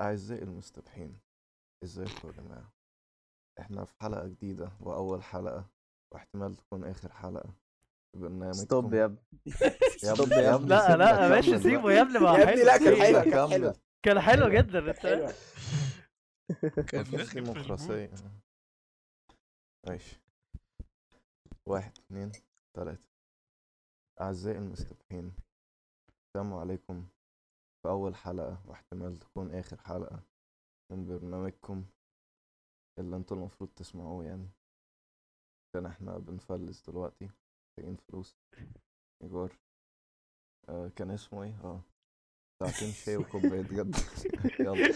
أعزائي المستمعين إزيكم يا جماعة إحنا في حلقة جديدة وأول حلقة واحتمال تكون آخر حلقة في برنامجكم ستوب يا ابني يا ابني- يا ابني. لا لا ماشي سيبه. يا ابني ما يا ابني لا، كان. حلو. كان. حلو. كان حلو جدا انت. كان. ديمقراطية ماشي واحد اتنين تلاتة أعزائي المستمعين السلام عليكم في أول حلقة واحتمال تكون آخر حلقة من برنامجكم اللي أنتوا المفروض تسمعوه يعني. عشان إحنا بنفلس دلوقتي محتاجين فلوس. إيجار آه كان اسمه إيه؟ آه. ساعتين شاي وكوباية جد. يلا.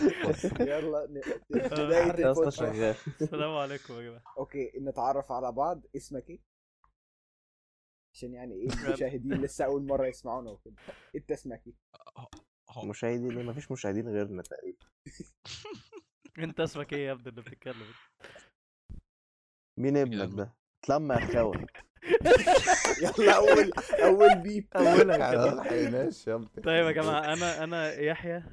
يلا آه، بداية يا اسطى البودكاست شغال. السلام عليكم يا جماعة. أوكي نتعرف على بعض. اسمك إيه؟ عشان يعني إيه المشاهدين لسه أول مرة يسمعونا وكده. انت اسمك إيه؟ مشاهدين ليه مفيش مشاهدين غيرنا تقريبا. أنت اسمك إيه يا ابني اللي بتتكلم؟ مين ابنك ده؟ اتلم يا خاوة يلا أول أول بيب أولها كده ملحقناش يا ابني. طيب يا جماعة أنا أنا يحيى.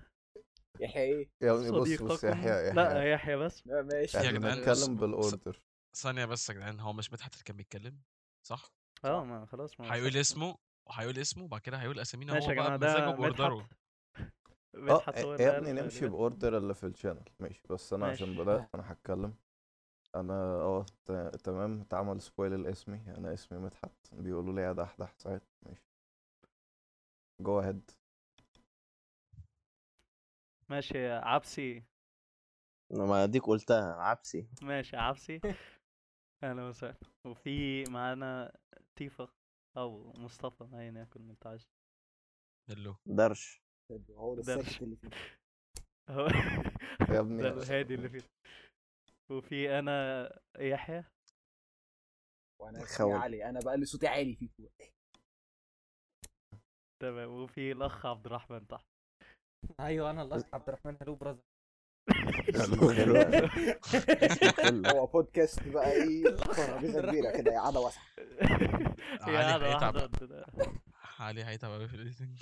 يحيى إيه؟ يا ابني بص بص صديقكم. يحيى لا يحيى يحيى بس. لا، ماشي. يا جدعان، بنتكلم بال order ثانية بس يا جدعان هو مش مدحت اللي كان بيتكلم؟ صح؟ آه ما خلاص ما هيقول اسمه وهيقول اسمه وبعد كده هيقول أسامينا هو بقى بمزاجه ده ب order ه. آه يا ابني نمشي. ب order اللي في ال channel ماشي بس أنا عشان. بدأت أنا هتكلم. أنا آه ت- تمام. اتعمل spoil لاسمي أنا اسمي مدحت بيقولوا لي يا دحدح ساعات. ماشي. go ahead ماشي عبسي. ما أديك قلتها عبسي. ماشي عبسي. أهلا وسهلا. وفي معانا تيفا أو مصطفى. ايا يكن ما انت عايز اللو درش. هو الساكت اللي فيه. هو يا ابني ده الهادي اللي فيه. وفي أنا يحيى. وأنا اسمي. علي أنا بقى اللي صوتي عالي فيكم تمام وفي الأخ عبد الرحمن تحت. أيوه أنا الأخ عبد الرحمن. هلو براذر كله. هو بودكاست بقى إيه؟ ترابيزة كبيرة كده يا قعده واسعه يا علي علي هيتعب قوي في الايديتنج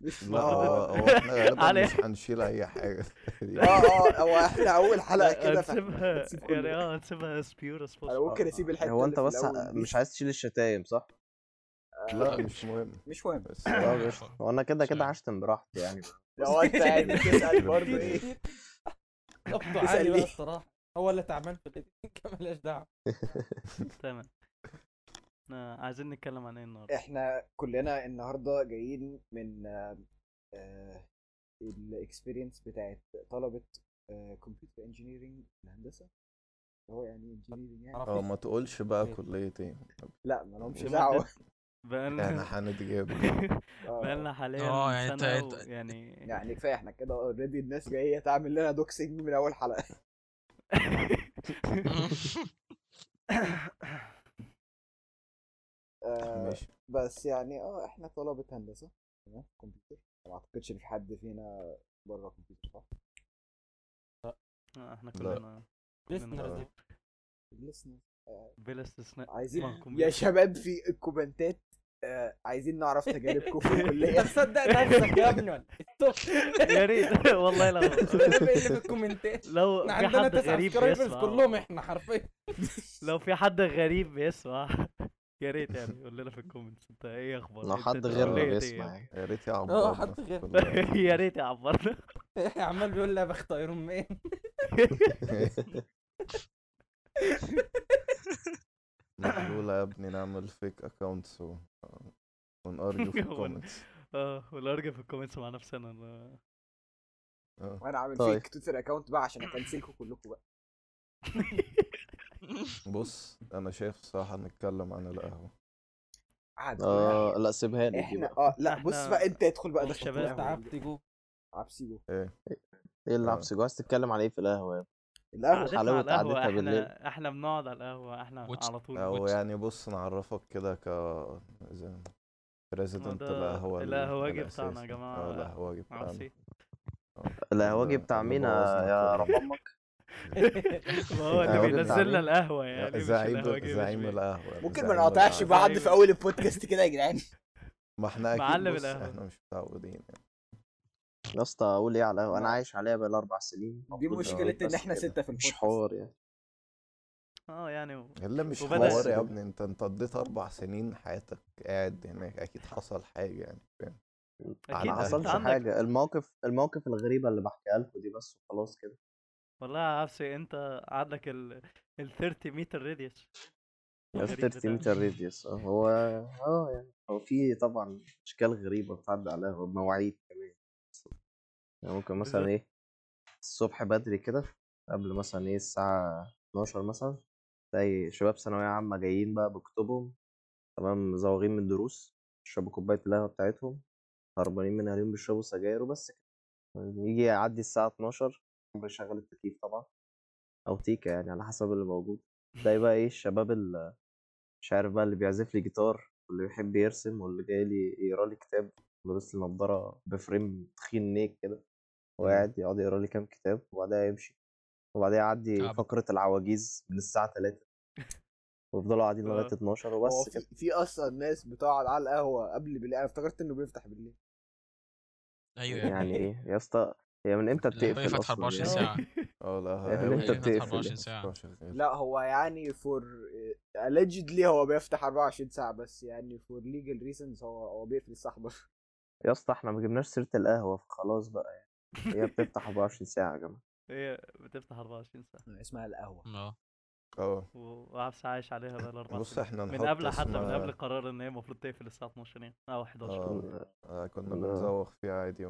لا هو هو إحنا غالبا. مش هنشيل أي حاجة آه آه هو إحنا أول حلقة كده هنسيبها كله. يعني آه هنسيبها as pure as أنا ممكن أسيب الحتة هو أنت بس. مش عايز تشيل الشتايم صح؟ لا مش مهم مش مهم بس آه. هو أنا كده كده. هشتم براحتي يعني لو أنت يعني بتسأل برضه إيه عالي بقى؟ الصراحة هو اللي تعبان في ال editing مالهاش دعوة تمام آه، عايزين نتكلم عن إيه النهارده؟ إحنا كلنا النهارده جايين من ال experience بتاعت طلبة computer engineering الهندسة. هو يعني engineering يعني. آه ما تقولش بقى. كلية إيه. لا ما لهمش دعوة. بقالنا إحنا هنتجاب. آه، بقالنا حاليا آه، يعني انت- يعني يعني كفاية إحنا كده already الناس جاية تعمل لنا doxxing من أول حلقة. آه، ماشي. بس يعني آه إحنا طلبة هندسة تمام كمبيوتر. ما أعتقدش إن في حد فينا بره كمبيوتر صح؟ آه، إحنا لا. كلنا listeners. آه. لسنا بلا استثناء عايزين آه، يا. شباب في الكومنتات آه عايزين نعرف تجاربكم في الكلية. مصدق نفسك يا ابني إيه؟ يا ريت. والله لو اللي في الكومنتات؟ لو إحنا في عندنا حد تسع غريب subscribers بيسمع. كلهم إحنا حرفيا. لو في حد غريب بيسمع. يا ريت يعني قول لنا في ال comments. انت إيه أخبار لو انت- حد غيرنا بيسمع يعني؟ يا ريت يا آه عبد حد غير يا ريت يا عبرنا عمال بيقول لي يا بخت Iron Man يا ابني نعمل fake accounts و... ونأرجو في ال comments. آه والارجع في ال comments مع نفسنا. آه. وأنا عامل. fake Twitter account بقى عشان ا cancel كم كلكم بقى. بص أنا شايف الصراحة نتكلم عن القهوة. عادي آه لا سيبها لي إحنا آه لا بص بقى أنت ادخل بقى دخل الشباب تعبت جو عبسي جو إيه. إيه اللي آه. عبسي جواز تتكلم على إيه في القهوة على القهوة قعدتها بالليل. إحنا إحنا بنقعد على القهوة إحنا على طول أو يعني بص نعرفك كده ك بريزيدنت ده القهوة ال- القهوجي بتاعنا يا. جماعة. آه القهوجي بتاعنا. عبسي. القهوجي بتاع مين يا رب أمك ما هو اللي القهوجي بينزل بتاع لنا القهوة يعني مش زعيم مش زعيم القهوة. ممكن ما نقاطعش. بعض في أول البودكاست كده يا جدعان؟ ما إحنا أكيد معلم بص القهوة. إحنا مش متعودين يعني. يا اسطى أقول إيه على القهوة؟ أنا عايش عليها بقى أربع سنين. دي مشكله إن إحنا. ستة في مش البودكاست. حوار يعني. آه يعني و- إلا مش حوار يا ابني أنت أنت قضيت أربع سنين حياتك قاعد هناك. أكيد حصل حاجة يعني فاهم؟ أكيد ما حصلش حاجة. المواقف المواقف الغريبة اللي بحكيها لكم دي بس وخلاص كده. والله يا عبسي أنت عندك ال ال 30 متر راديوس يا الغريب 30 بتاعك. متر راديوس هو آه يعني هو في طبعا أشكال غريبة بتعدي عليها ومواعيد كمان يعني ممكن مثلا. إيه الصبح بدري كده قبل مثلا إيه الساعة 12 مثلا تلاقي شباب ثانوية عامة جايين بقى بكتبهم تمام مزوغين من الدروس يشربوا كوباية القهوة بتاعتهم هربانين من اهاليهم بيشربوا سجاير وبس كده يجي يعدي الساعة 12 بيشغل التكييف طبعا. أو تيكا يعني على حسب اللي موجود. تلاقي بقى إيه الشباب اللي مش عارف بقى اللي بيعزف لي جيتار واللي بيحب يرسم واللي جاي لي يقرا لي كتاب لابس لي نضاره بفريم تخين نيك كده وقاعد يقعد يقرا لي كام كتاب وبعدها يمشي. وبعدها يعدي تعب. فقرة العواجيز من الساعة 3 ويفضلوا قاعدين لغاية آه. 12 هو وبس في, كده. في أصلا ناس بتقعد على القهوة قبل بالليل أنا افتكرت إنه بيفتح بالليل. أيوه يعني إيه يا اسطى هي من إمتى بتقفل أصلا 24 يعني؟ ساعة. آه لا هي فاتحة بتقفل؟ 24 ساعة. شغال. لا هو يعني for allegedly هو بيفتح 24 ساعة بس يعني for legal reasons هو هو بيقفل الساعة 11 يا اسطى إحنا ما جبناش سيرة القهوة فخلاص بقى يعني. هي بتفتح 24 ساعة يا جماعة. هي بتفتح 24 ساعة. اسمها القهوة. آه. عايش عليها بقى الأربع بص سنين. إحنا من نحط قبل حتى من قبل قرار إن هي المفروض تقفل الساعة 12 يعني أو 11 آه آه، كنا لا. بنزوغ فيه عادي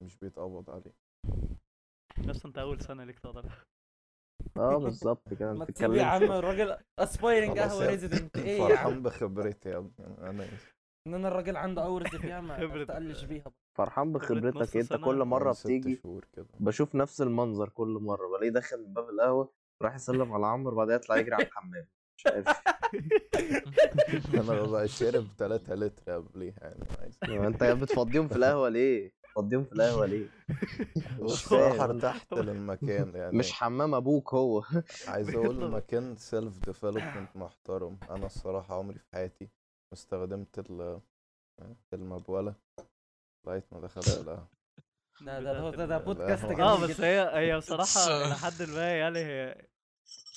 ومش بيتقبض عليه بس أنت أول سنة ليك تقدر. آه بالظبط كده. ما ما تسيب يا عم تتكلمش الراجل اسبايرنج خلاص قهوة يا- ريزيدنت إيه يا فرحان عم بخبرتي يا ابني. أنا اسف إن أنا الراجل عنده اورز فيها ما خبرة. ما تقلش بيها فرحان نص بخبرتك أنت سنة كل من ست بتيجي شهور كده. بشوف نفس المنظر كل مرة بلاقيه داخل من باب القهوة راح يسلم على عمرو بعدها يطلع يجري على الحمام مش عارف أنا ببقى شارب 3 لتر قبليها يعني أنت بتفضيهم في القهوة ليه؟ بتفضيهم في القهوة ليه؟ فاهم. ارتحت للمكان يعني مش حمام أبوك هو عايز أقول بيطلب. مكان self development محترم أنا الصراحة عمري في حياتي ما استخدمت ال- المبولة لغاية ما دخلت القهوة ده ده هو ده, بودكاست. جميل آه بس. هي هي بصراحة بس- إلى حد ما يعني هي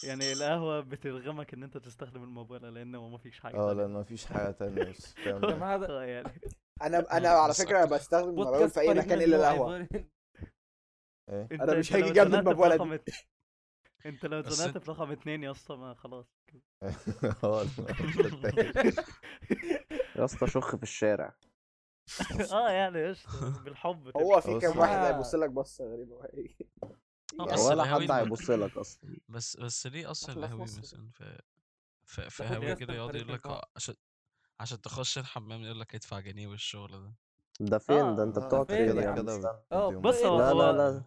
يعني القهوة بترغمك إن أنت تستخدم الموبايل لأن هو مفيش حاجة آه. لأن مفيش حاجة تانية بس يا فاهم جماعة ده آه يعني. أنا أنا على بس فكرة بستخدم الموبايل في أي مكان إلا القهوة. إيه؟ انت أنا مش أنت هاجي لو جنب ات- أنت لو بس اتزنقت أنت- في رقم اتنين يا اسطى ما خلاص. آه يا اسطى شخ في الشارع. آه يعني قشطة بالحب. هو في كام واحد هيبص لك بصة غريبة ولا حد هيبص لك أصلا بس بس ليه أصلا مصر. مثلا في في, في كده يقعد يقول لك. آه عشان عشان تخش الحمام يقول لك ادفع جنيه والشغل ده ده فين ده أنت آه، بتقعد؟ عم استنى. آه بص هو- لا لا لا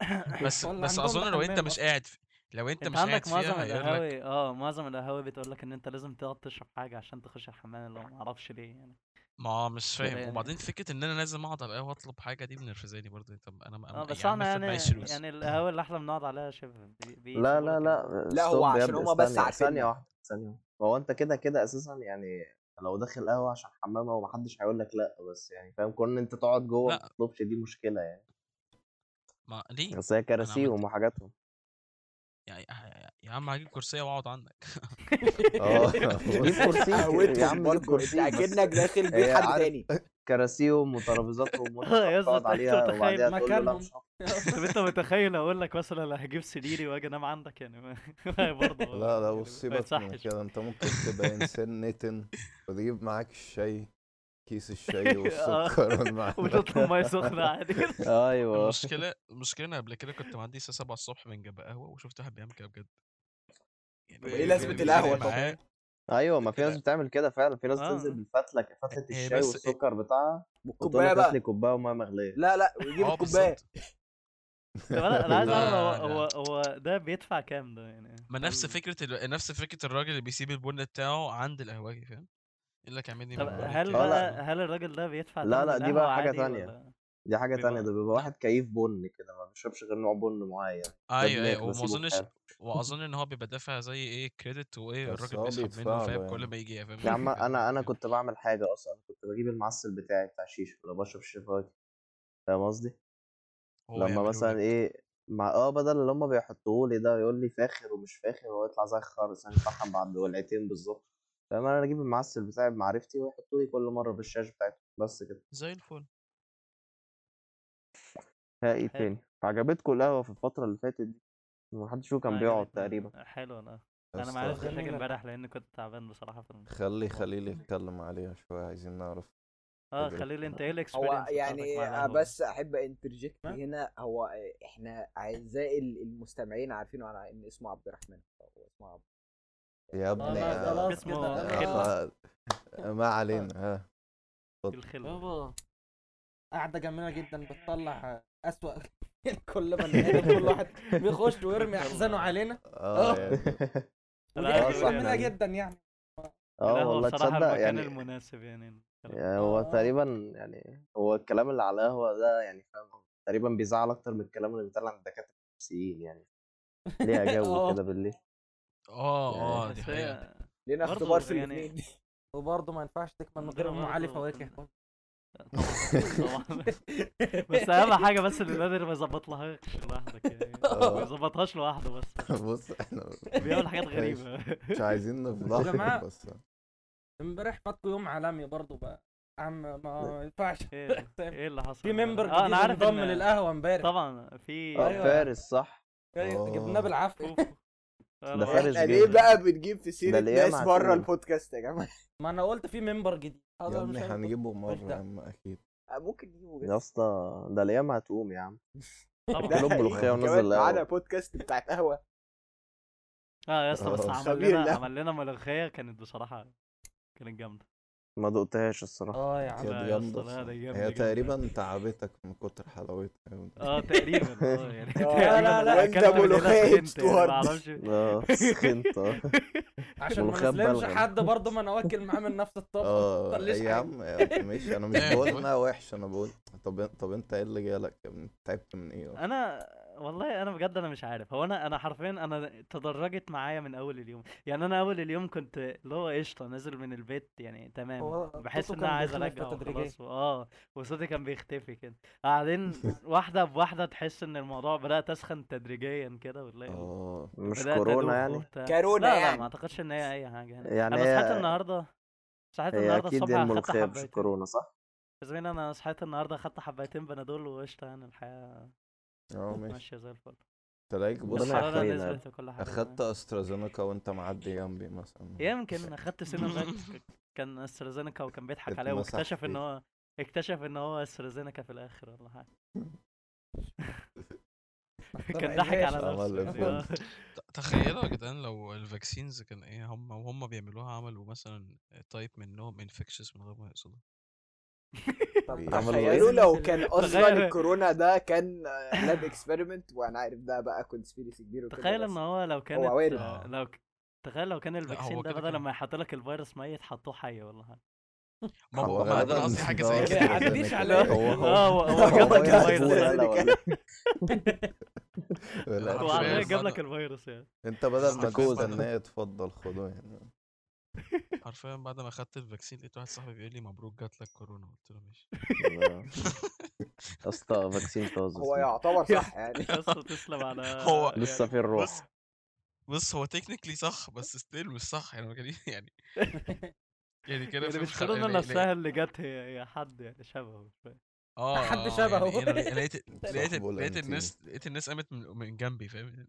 بس بس أظن لو أنت مش. قاعد لو أنت أنت مش قاعد عندك معظم القهاوي آه معظم القهاوي بتقول لك إن أنت لازم تقعد تشرب حاجة عشان تخش الحمام اللي هو ما أعرفش ليه يعني ما هو مش فاهم. يعني. وبعدين فكرة إن أنا لازم أقعد على القهوة أطلب حاجة دي منرفزاني برضه طب أنا آه أنا بس يا عم إحنا افرض يعني يعني القهاوي اللي إحنا بنقعد عليها شبه بي- لا لا لا لا، هو عشان هما بس. ثانية واحدة ثانية واحدة. هو أنت كده كده أساسا يعني لو داخل قهوة عشان حمام هو محدش هيقول لك لأ بس يعني فاهم؟ كون إن أنت تقعد جوه ما. تطلبش دي مشكلة يعني. ما ليه؟ بس هي كراسيهم وحاجاتهم. يعني يا عم هجيب كرسية وأقعد عندك. آه جيب كرسي. يا قهوتهم عم جيب كرسي. أكنك داخل بيت حد تاني. كراسيهم وترابيزاتهم وانت آه يا تروح اسطى، تقعد أنت عليها وبعدها تقول له. طب أنت متخيل أقول لك مثلا هجيب سريري وأجي أنام عندك يعني؟ برضه لا لا بص ما سيبك من يتصحش. كده. أنت ممكن تبقى إنسان نتن وتجيب معاك الشاي. كيس الشاي والسكر والمعلقة. وتطلب مية سخنة عادي. أيوه. المشكلة المشكلة أنا قبل كده كنت معدي الساعة 7 الصبح من جنب قهوة وشفت واحد بيعمل كده بجد. يعني إيه القهوة فارق معاه. أيوه ما في ناس. بتعمل كده فعلا. في ناس آه. تنزل بالفتله فتلة الشاي والسكر بتاعها والكوباية بقى. كوباية ومية مغلية. لا لا ويجيب آه الكوباية. طب أنا أنا عايز أعرف هو. هو هو ده بيدفع كام ده يعني؟ ما نفس فكرة ال... نفس فكرة الراجل اللي بيسيب البن بتاعه عند القهوجي فاهم؟ يقول لك اعمل لي طب هل بقى؟ هل الراجل ده بيدفع لا، لا، دي بقى تانية. ولا- دي حاجة تانية ده بيبقى واحد كيف بن كده ما بيشربش غير نوع بن معين أيوه أيوه وما أظنش. وأظن إن هو بيبقى دافع زي إيه كريدت وإيه بس الراجل بيسحب منه فاهم يعني. كل ما يجي فاهم يا عم أنا أنا كنت بعمل حاجة أصلا كنت بجيب المعسل بتاعي بتاع الشيشه ولا بشرب الشيشه فواكه فاهم قصدي لما مثلا. إيه مع آه بدل اللي هم بيحطوه لي ده يقول لي فاخر ومش فاخر هو يطلع زي الخرس يعني بعد ولعتين بالظبط فاهم أنا أجيب المعسل بتاعي بمعرفتي ويحطوا لي كل مرة في الشاشة بتاعتهم بس كده زي الفل ها إيه حلو. تاني عجبتكم القهوه في الفترة اللي فاتت دي محدش فيكم كان بيقعد عجبتني. تقريبا حلو أنا أنا ما عرفتش أجي. امبارح لأن كنت تعبان بصراحة في خلي خليل يتكلم عليها شوية عايزين نعرف آه. خليل أنت إيه هو ال experience يعني؟ بس أحب interject؟ هنا هو إحنا أعزائي ال- المستمعين عارفينه على إن اسمه عبد الرحمن هو اسمه عبد يا ابني خلاص آه، خلاص اسمه كده خلة. آه، ما علينا ها. يابا قاعدة جميلة جدا بتطلع أسوأ كل ما كل واحد بيخش ويرمي أحزانه علينا. آه آه. يعني. جميلة يعني. جدا يعني. آه القهوة والله بصراحة تصدق المكان يعني المناسب يعني. هو آه. تقريبا يعني هو الكلام اللي على القهوة ده يعني فاهم؟ تقريبا بيزعل أكتر من الكلام اللي بيتقال عن الدكاترة النفسيين يعني. ليها جو آه. كده بالليل؟ آه آه دي بس حقيقة. هي لينا برضه اختبار في يعني- الاثنين وبرضه ما ينفعش تكمل من غير أم علي فواكه طبعا بس أهم حاجة بس اللي النادر ما يظبطلهاش لوحدك يعني. آه. ما يظبطهاش لوحده بس. بص إحنا بيعمل حاجات غريبة. مش عايزين جماعة. بس. امبارح فاتكوا يوم عالمي برضه بقى. عم ما ينفعش. إيه إيه اللي حصل؟ في ممبر آه أنا جديد عارف انضم إن للقهوة امبارح. طبعا في آه أيوة. فارس صح؟ أيوة، جبناه آه. ده فارس إحنا أعرفش. ليه جدا. بقى بنجيب في سيرة ناس بره. البودكاست يا جماعة ما أنا قلت في ممبر جديد يا هذا ابني. هنجيبه ده. يا عم أكيد آه، ممكن نجيبه يا اسطى ده الأيام هتقوم يا عم كلهم ملوخية حقيقي. ونزل كمان معانا القهوة بودكاست بتاعت قهوة آه يا اسطى بس آه. عمل لنا. عمل لنا ملوخية كانت بصراحة كانت جامدة ما دقتهاش الصراحة آه يا عم كانت لا يا جامدة اسطى، لا، ده الصراحة. هي جدا. تقريبا تعبتك من كتر حلاوتها آه تقريبا آه يعني آه، لا، لا، من هنا ملوخية سخنت ستوارد. ما أعرفش آه سخنت آه عشان ما ملوخية نظلمش ببلغم. حد برضه ما أنا واكل معاه من نفس الطبق آه يا حاجة. عم ماشي أنا مش بقول قول. إنها وحش أنا بقول طب طب أنت إيه اللي جالك يا ابني تعبت من إيه؟ أنا والله أنا بجد أنا مش عارف. هو أنا أنا حرفيا أنا تدرجت معايا من أول اليوم. يعني أنا أول اليوم كنت اللي هو قشطة نازل من البيت يعني تمام. بحس إن أنا عايز ارجع تدريجيا. وخلاص آه وصوتي كان بيختفي كده. بعدين واحدة بواحدة تحس إن الموضوع بدأت أسخن تدريجيا كده وتلاقي آه مش كورونا يعني؟ وبتاع. كورونا لا لا يعني. ما أعتقدش إن هي أي حاجة يعني, يعني أنا صحيت هي- النهارده صحيت هي النهارده الصبح دي أخدت الملوخية مش حبايتين كورونا صح؟ زميل أنا صحيت النهارده أخدت حبايتين بنادول وقشطة يعني الحياة. آه ماشي ماشيه زي الفل تلاقيك بص ربنا. نزلت وكل أخدت أسترازينيكا وأنت معدي جنبي مثلا يمكن أخدت سينوفاك كان أسترازينيكا وكان بيضحك عليا اتمسح واكتشف إن فيك. هو اكتشف إن هو أسترازينيكا في الآخر ولا حاجة كان ضحك على عمل نفسه. إفيه. ت- تخيلوا يا جدعان لو ال vaccines كان إيه هم وهم بيعملوها عملوا مثلا type منهم infectious من غير ما يقصدوا تخيلوا إيه؟ لو كان أصلا الكورونا ده كان lab experiment وأنا عارف ده بقى conspiracy كبير وكده تخيل إن هو لو كانت وارد. آه، لو ك- تخيل لو كان ال vaccine هو ده بدل. ما يحط لك الفيروس ميت حطوه حي ولا حاجة ما هو ما أنا قصدي حاجة ده زي كده ما. هو هو آه هو هو هو جاب لك الفيروس يعني. لا، هو عمال عارفين جاب لك الفيروس يعني انت بدل ما. تستناه اتفضل خده يعني حرفيا بعد ما اخدت ال vaccine لقيت واحد صاحبي بيقول لي مبروك جات لك كورونا قلت له ماشي يا اسطى vaccine طازة هو. يعتبر صح يعني يا اسطى تسلم على هو لسه يعني في الروح بص هو technically صح بس still مش صح يعني ما كان يعني يعني كده يعني مش كورونا لا- نفسها اللي جت هي هي حد يعني شبهه مش فاهم آه حد آه، شبهه. يعني لقيت لقيت لقيت. الناس لقيت الناس قامت من, من جنبي فاهم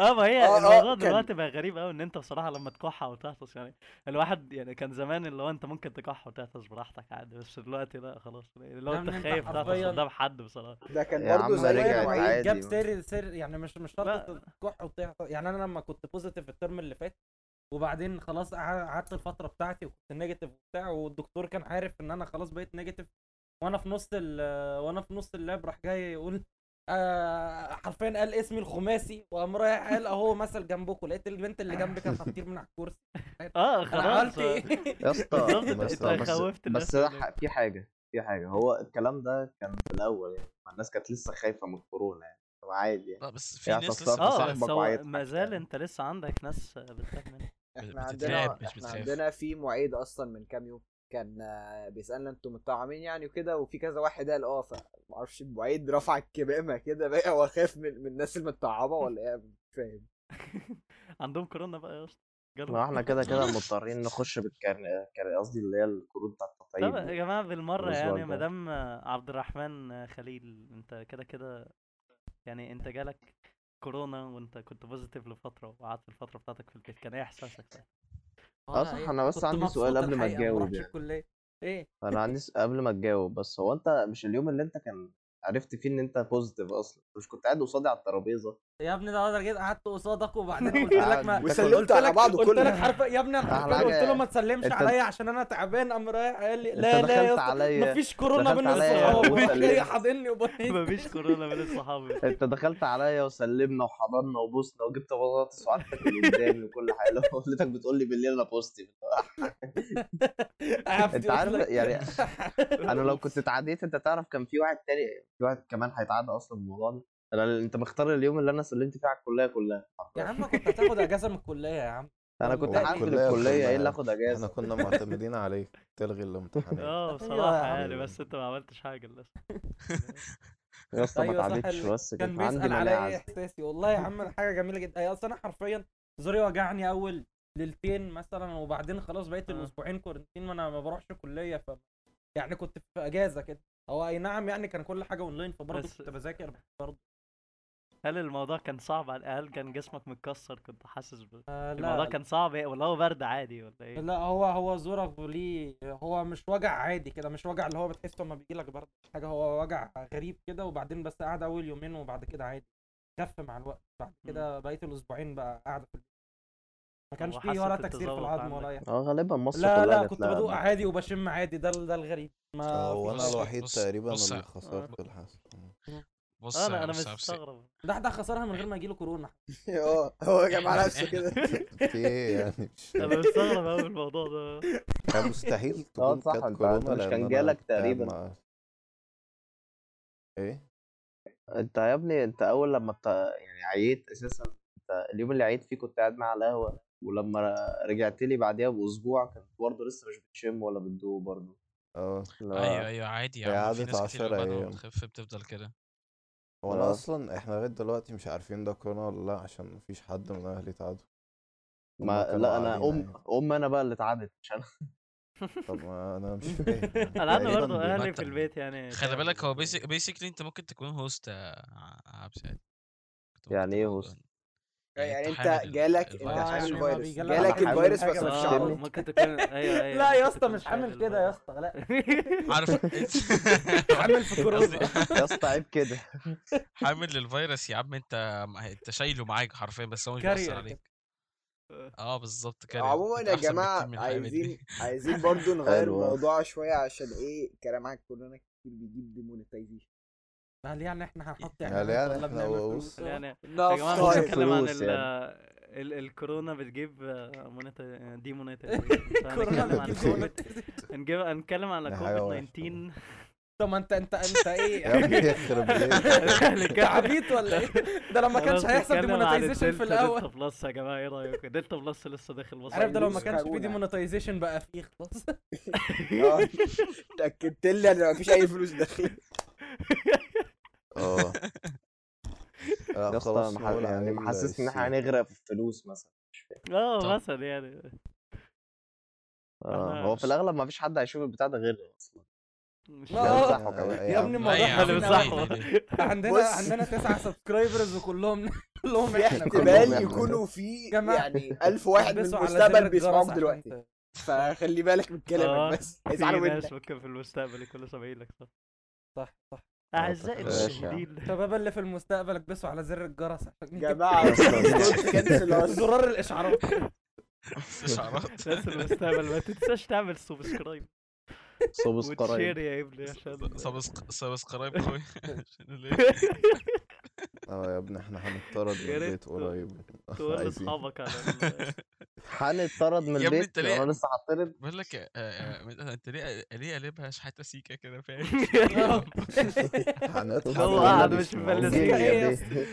آه ما هي آه، آه، الموضوع دلوقتي بقى غريب قوي إن أنت بصراحة لما تكح أو تعطس يعني الواحد يعني كان زمان اللي هو أنت ممكن تكح وتعطس براحتك عادي بس دلوقتي لأ خلاص يعني لو أنت خايف تعطس قدام حد بصراحة ده كان برضه زي عادي. جاب سير سير يعني مش مش شرط. تكح وتعطس يعني أنا لما كنت positive الترم اللي فات وبعدين خلاص قع- قعدت الفترة بتاعتي وكنت negative وبتاع والدكتور كان عارف إن أنا خلاص بقيت negative وأنا في نص ال وأنا في نص اللاب راح جاي يقول آه حرفيا قال اسمي الخماسي وقام رايح قال أهو مثل جنبكم. لقيت البنت اللي جنبي كانت هتطير من على الكرسي. آه خلاص. آه. إيه؟ يا اسطى خوفت بس في حاجة في حاجة. هو الكلام ده كان في الأول يعني الناس كانت لسه خايفة من كورونا يعني. عادي يعني. لا بس في يعني ناس لسه آه صاحبك بس هو ما زال يعني. أنت لسه عندك ناس بتخاف منك إحنا بتترعب عندنا إحنا. عندنا في معيد أصلا من كام يوم. كان آه، بيسألنا أنتوا متطعمين يعني وكده وفي كذا واحد قال آه فمعرفش المعيد رفع الكمامة كده بقى وخاف من, من الناس المتطعمة ولا إيه مش فاهم عندهم كورونا بقى يا أسطى ما إحنا كده كده مضطرين نخش كارنيه قصدي اللي هي الكروت بتاع طب التطعيم يا بالمرة الأسبوع يعني الجاي. مدام عبد الرحمن خليل أنت كده كده يعني أنت جالك كورونا وأنت كنت بوزيتيف لفترة وقعدت الفترة بتاعتك في البيت كان إيه إحساسك؟ آه صح. أنا بس عندي سؤال قبل ما تجاوب يعني. إيه؟ أنا عندي. قبل ما تجاوب بس هو أنت مش اليوم اللي أنت كان عرفت فيه إن أنت بوزيتيف أصلا؟ مش كنت قاعد قصادي على الترابيزة؟ يا ابني ده أنا جيت قعدت قصادك وبعدين قلت لك ما قلت وسلمت على لك بعض قلت كل لك حرف يا ابني أنا قلت له ما تسلمش عليا عشان أنا تعبان قام رايح قال لي لا لا يا مفيش كورونا بين الصحاب. جاي حاضني وبنيت مفيش كورونا بين الصحاب. انت دخلت عليا وسلمنا وحضنا وبوسنا وجبت بطاطس وقعدت تاكل قدامي وكل حاجة. لقيتك بتقول لي بالليل أنا بوزيتيف انت عارف يعني أنا لو كنت اتعديت أنت تعرف كان في واحد تاني في واحد كمان هيتعدى أصلا بالموضوع ده. أنا أنت مختار اليوم اللي أنا سلمت فيه على الكلية كلها. يا عم كنت هتاخد إجازة من الكلية يا عم. أنا كنت هقفل الكلية الكلية إيه اللي آخد إحنا إجازة؟ كنا معتمدين عليك. تلغي الامتحانات. آه عم. يعني بس أنت ما عملتش حاجة للأسف. يا اسطى ما اتعدتش ال- بس كان عندي مناعة. إحساسي. والله يا عم حاجة جميلة جدا. هي أصلا أنا حرفيا زوري وجعني أول ليلتين مثلا وبعدين خلاص بقيت آه. الأسبوعين quarantine وأنا ما بروحش كليه ف يعني كنت في إجازة كده. هو أي نعم يعني كان كل حاجة أونلاين فبرضه كنت بذاكر برضه. هل الموضوع كان صعب؟ على هل كان جسمك متكسر؟ كنت حاسس ب... آه الموضوع لا كان صعب؟ إيه؟ ولا هو برد عادي ولا إيه؟ لا هو هو زورك ليه. هو مش وجع عادي كده مش وجع اللي هو بتحسه لما بيجي لك برد حاجة. هو وجع غريب كده وبعدين بس قعد أول يومين وبعد كده عادي. خف مع الوقت. بعد. كده بقيت الأسبوعين بقى قاعدة في البيت. ما كانش فيه ولا تكسير في العظم. ولا أي حاجة. آه غالبا مصر لا لا كنت بدوق. عادي وبشم عادي. ده ده الغريب. ما هو أنا الوحيد تقريبا اللي خسرت الحاسة. بص أنا يا أنا بص- مستغرب. ده ده خسرها من غير ما يجيله كورونا. آه هو جاب على نفسه كده. في إيه يعني أنا مستغرب قوي الموضوع ده. كان مستحيل تكون صح، انت- مش كان جالك تقريبا. إيه؟ أنت يا ابني أنت أول لما بت... يعني عييت أساسا أنت اليوم اللي عييت فيه كنت قاعد معاه على القهوة. ولما رجعت لي بعديها بأسبوع كنت برضه لسه مش بتشم ولا بتدوق برضه. آه أيوه أيوه عادي عم في ناس كتير بعد. بتخف بتفضل كده. هو أنا آه. أصلا إحنا لغاية دلوقتي مش عارفين ده كورونا ولا لأ عشان مفيش حد من أهلي اتعدوا هما ما كانوا لأ أنا قاعدين أم عادي. ام أنا بقى اللي اتعدت مش أنا طب ما أنا مش فاهم يعني أنا عندي تقريباً برضه أهلي في. البيت يعني خلي بالك هو. بيسك بيسكلي أنت ممكن تكون هوست يا ع- عبس يعني يعني إيه هوست؟ يعني حامل انت ال- جالك انت الفيروس. آه، حامل ما الفيروس جالك الفيروس بس مش. عارف. ممكن تكون أيوه أيوه لا يا اسطى مش عامل كده يا. اسطى لا. عارف. عامل في كورونا يا اسطى عيب كده. حامل الفيروس يا عم انت انت شايله معاك حرفيا بس هو مش بيأثر عليك. آه بالظبط كده عموما يا جماعة عايزين عايزين برضو نغير. الموضوع شوية عشان إيه كلام عن كورونا كتير بيجيب demonetization هل يعني إحنا هنحط هل اعلانات يعني إحنا بص- يعني يا جماعة بنتكلم عن ال يعني. ال الكورونا بتجيب مونيتا دي كورونا هنتكلم عن بتجيب. هنجيب هنتكلم على كوفيد وحشة 19 طب ما انت انت أنت إيه؟ يا ابني يخرب بيتك عبيط ولا إيه؟ ده لما كانش خلاص هيحصل demonetization في الأول. Delta Plus يا جماعة إيه رايكم Delta Plus لسه داخل مصر. عارف ده لو ما كانش في كورونا. demonetization بقى فيه خلاص. آه. اتأكدت لي إن مفيش أي فلوس داخلة. آه لأ يا اسطى خلاص مح- نقول يعني عليه محسسني إن إحنا السي. هنغرق في الفلوس مثلا آه طب. مثلا يعني آه احنا- هو في الأغلب ما فيش حد هيشوف البتاع ده غيرنا أصلا مش لا، ده آه. كمان يا ابني الموضوع يا عم، ليه؟ عندنا بص. عندنا تسعة subscribers وكلهم كلهم كلهم إحنا احتمال. يكونوا في جماعة، يعني ألف واحد من على زر المستقبل الجرس بيسمعوك عشان دلوقتي فخلي بالك من آه، كلامك بس في هيزعلوا ناس منك ممكن في المستقبل يكونوا سامعين لك صح صح صح أعزائي المشاهدين. الشباب اللي في المستقبل اكبسوا على زر الجرس. عشان جماعة. زرار الإشعارات. استشعارات ناس المستقبل ما تنساش تعمل subscribe subscribe وتشير يا ابني عشان subscribe قوي آه يا ابني إحنا هنطرد من البيت قريب. تقول. لاصحابك على ال- هنطرد من يا ابني البيت؟ أنت ليه- أنا لسه هطرد بقول لك آه، آه، أنت ليه ليه قلبها شحاتة سيكة كده فاهم؟ هنضحك هو قاعد مش. جه يا إيه يا.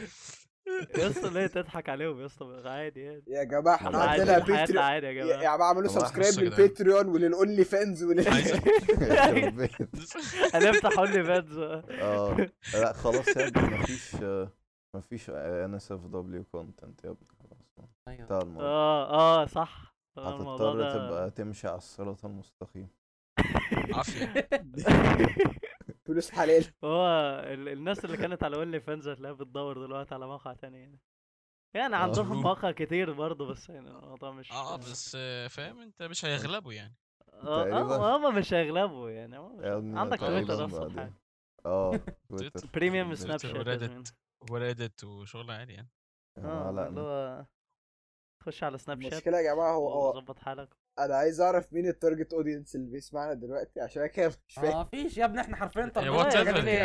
يا اسطى. ليه تضحك عليهم يا اسطى؟ عادي يعني. يا جماعة إحنا عادي، عندنا Patreon عادي يا يا جماعة. جماعة اعملوا والله subscribe. لل Patreon ولل OnlyFans ولل عايز. هنفتح OnlyFans آه لا خلاص يا ابني مفيش مفيش NSFW content يا ابني خلاص. انتهى الموضوع. آه آه صح. آه، هتضطر ده تبقى تمشي على الصراط المستقيم. عافية. فلوس حلال. هو ال- الناس اللي كانت على OnlyFans هتلاقيها بتدور دلوقتي على موقع تاني يعني. يعني عندهم True. مواقع كتير برضه بس يعني الموضوع مش آه بس آه، فاهم انت مش هيغلبوا يعني. آه. آه، هم مش هيغلبوا يعني عندك تويتر ابسط بعدين. حاجة. آه تويتر premium سناب شات يا زميلي. و Reddit و Reddit وشغل عادي يعني آه اللي علقنا هو خش على سناب شات المشكلة يا جماعة هو وظبط حالك أنا عايز أعرف مين ال target audience اللي بيسمعنا دلوقتي عشان أنا كده مش فاهم آه فيش يا ابني إحنا حرفيا والله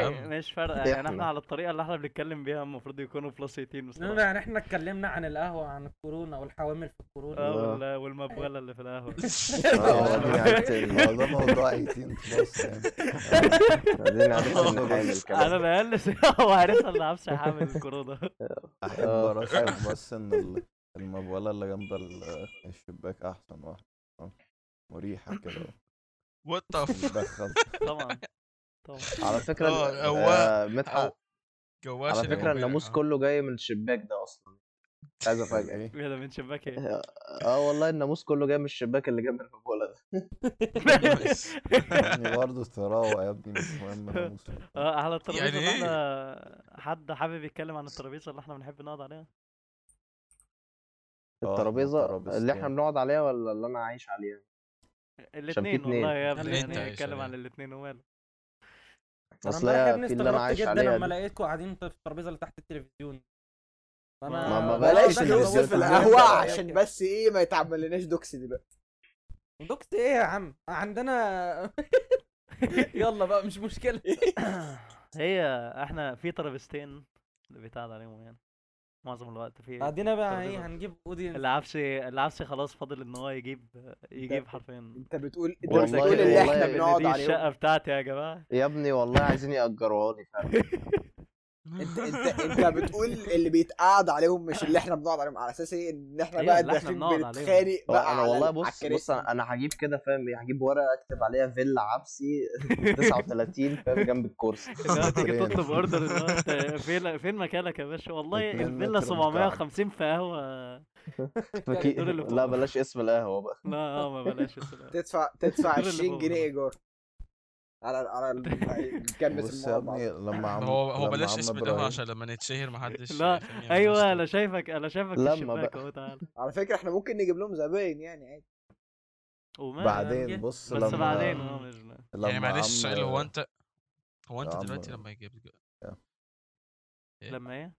عم. مش فارقة يعني إحنا. على الطريقة اللي إحنا بنتكلم بيها المفروض يكونوا plus 18 انما بصراحه يعني إحنا اتكلمنا عن القهوة عن الكورونا والحوامل في الكورونا آه آه. وال- والمبغله اللي في القهوة ده موضوع 18 بلس يعني بعدين عرفت إن حامل على كمان الاقل هو عرفها اللي عبسه حامل كورونا أحب آه. أرشح بس إن ال- المبوله اللي جنب ال- الشباك أحسن واحدة آه. مريحة كده وات ذا بتدخل. طبعا طبعا. على فكرة آه، آه، مدحت جواش على فكرة الناموس آه. كله جاي من الشباك ده أصلا. مش عايز أفاجئك. إيه ده من شباك إيه؟ آه والله الناموس كله جاي من الشباك اللي جنب المقوله ده. نايس. يعني برضه تراوة يا ابني مش مهم ناموس آه على الترابيزة يعني اللي إيه؟ إحنا حد حابب يتكلم عن الترابيزة اللي إحنا بنحب نقعد عليها؟ آه، الترابيزة ترابيزتين. اللي إحنا بنقعد عليها ولا اللي أنا عايش عليها الاثنين. والله يا ابني يعني عايش نتكلم عن. الاثنين وماله أنا اصل هي ابني في اللي أنا عايش جدا عليها لما. لقيتكم قاعدين في الترابيزة اللي تحت التلفزيون ما- أنا ما بلاش على القهوة عشان. بس إيه ما يتعمل لناش dox دلوقتي dox إيه يا عم عندنا يلا بقى مش مشكلة هي إحنا في ترابيزتين اللي بيتقعد عليهم يعني معظم الوقت في بعدين بقى. إيه هنجيب audience العبسي العبسي خلاص فاضل إن هو يجيب يجيب حرفيا. انت بتقول انت والله- بتقول اللي إحنا بنقعد دي عليهم الشقة بتاعتي يا جماعة. يا ابني والله عايزين يأجروها لي فعلا. انت انت انت بتقول اللي بيتقعد عليهم مش اللي إحنا بنقعد عليهم على أساس إيه إن إحنا أيوة، بقى اللي إحنا داخلين بنقعد عليهم. بنتخانق بقى أنا والله بص بص. أنا أنا هجيب كده فاهم إيه؟ هجيب ورقة أكتب عليها فيلا عبسي 39 فاهم جنب الكرسي تيجي. تطلب اوردر اللي هو أنت فين فين مكانك يا باشا والله الفيلا متر 750 في قهوة. لا بلاش اسم القهوة بقى لا آه ما بلاش السؤال. تدفع تدفع اللي 20 فوق جنيه. إيجار على على ده. لما عم هو هو بلاش اسم إبراهيم- عشان لما نتشهر محدش لا فاهم يعمل أيوه. أنا شايفك أنا شايفك في لما بقى. أهو تعالى على فكرة إحنا ممكن نجيب لهم زباين يعني عادي وما بعدين بص بس لما بعدين آه مش لما يعني معلش السؤال هو أنت هو أنت دلوقتي لما يجيب إيه؟ لما إيه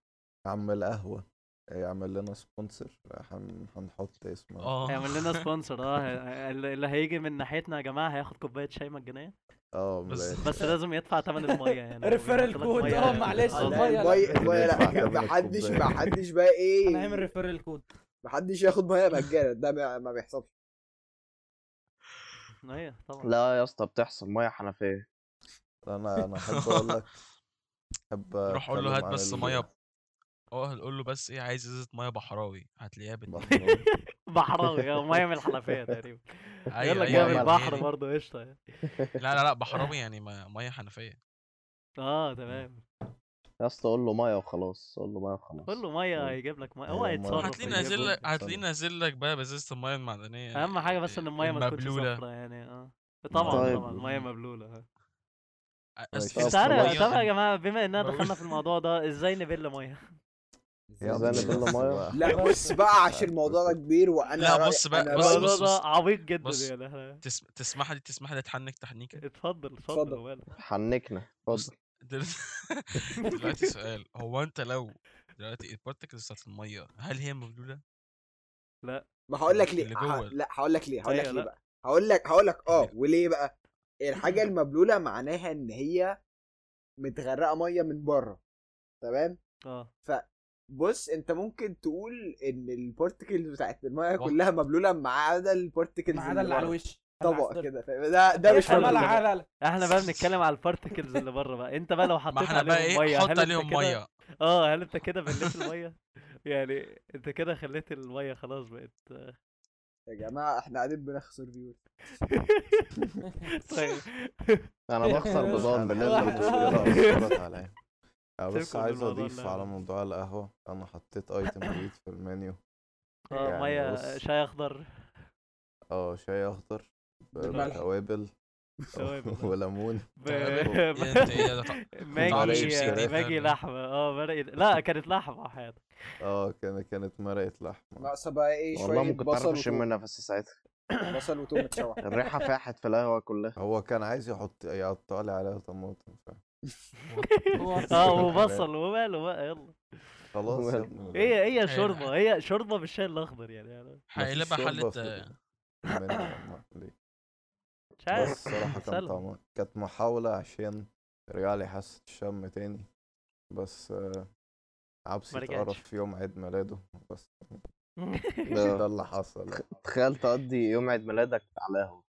عم القهوة يعمل لنا sponsor هن... هنحط اسمه آه هيعمل لنا sponsor آه اللي اللي هيجي من ناحيتنا يا جماعة هياخد كوباية شاي مجانية آه بس- بس لازم يدفع ثمن المية يعني. referral code، آه،. معلش، لا. المية المية ندفع لا محدش. محدش بقى إيه. أنا هعمل referral code محدش ياخد مية مجانا ده ما بيحصلش. أيوه طبعا. لا يا اسطى بتحصل. مية حنفية. أنا أنا أحب أقول لك أحب روح قول له هات بس مية آه قول له بس إيه عايز إزازة ميه بحراوي هتلاقيها بت... بحراوي. بحراوي آه ميه من الحنفية تقريبا أيوة، يلا أيوة، جاي من أيوة، البحر دي. برضه قشطة يعني. لا لا لا بحراوي يعني ما- ميه حنفية آه تمام يا اسطى قول له ميه وخلاص قول له ميه وخلاص قول له ميه هيجيب لك ميه هو أيوة،. هيتصرف هتلاقيه نازل لك. لك هتلاقيه نازل لك بقى بإزازة الميه المعدنية أهم حاجة بس إن الميه ما تكونش. صفرا يعني آه طبعا طيب. طبعا ميه مبلولة في طب أنت عارف طب يا جماعة بما إننا دخلنا في الموضوع ده إزاي نبل ميه لا بص بقى عشان الموضوع ده كبير وأنا لا، بص بقى، بص، بص،. عميق جدا بص. يعني. تسمح لي تسمح لي اتحنك تحنيكة اتفضل اتفضل. حنكنا اتفضل دل- دلوقتي سؤال هو انت لو دلوقتي البارتكلز بتاعت المية هل هي مبلوله؟ ما هقول لك ليه اللي ه- جوه. لا هقول لك ليه هقول لك ليه لا. بقى هقول لك هقول لك آه اللي- وليه بقى الحاجة المبلولة معناها إن هي متغرقة مية من بره تمام آه بص انت ممكن تقول ان ال particles بتاعت واضح. كلها مبلوله ما عدا ال particles ما عدا اللي على الوش. طبق كده ده ده مش لا. لا لا إحنا بقى بنتكلم على ال particles اللي بره بقى. انت بقى لو ما حطيت إحنا بقى عليهم إيه مية حط عليهم مية. آه هل انت كده بليت المية؟ يعني انت كده خليت المية خلاص بقت يا جماعة إحنا قاعدين بنخسر views طيب. أنا بخسر بضان بالنسبة أثرت عليا. بس سيبكم من عايز أضيف على. موضوع القهوة. أنا حطيت item جديد في المنيو. آه يعني مية بص. شاي أخضر. آه شاي أخضر. بتوابل توابل. وليمون. ده؟ طع- ماجي جديد ماجي إيه؟ لحمة. آه مرقة لا كانت لحمة حياتك. آه كانت كانت مرقة لحمة. ناقصه بقى إيه والله شوية عارف بصل أشم وتوم. نفسي ساعتها. بصل وتوم متشوح الريحة فاحت في القهوة كلها. هو كان عايز يحط يقطع لي عليها طماطم آه وبصل وماله بقى يلا. خلاص هي هي شوربة هي شوربة بالشاي الأخضر يعني أنا هيقلبها ما- ليه؟ مش عارف. بس الصراحة كان. طعمها كانت محاولة عشان يرجع لي حاسة الشم تاني. بس عبسي. اتقرف في يوم عيد ميلاده بس ده- ده اللي حصل يعني. تخيل تقضي يوم عيد ميلادك على قهوه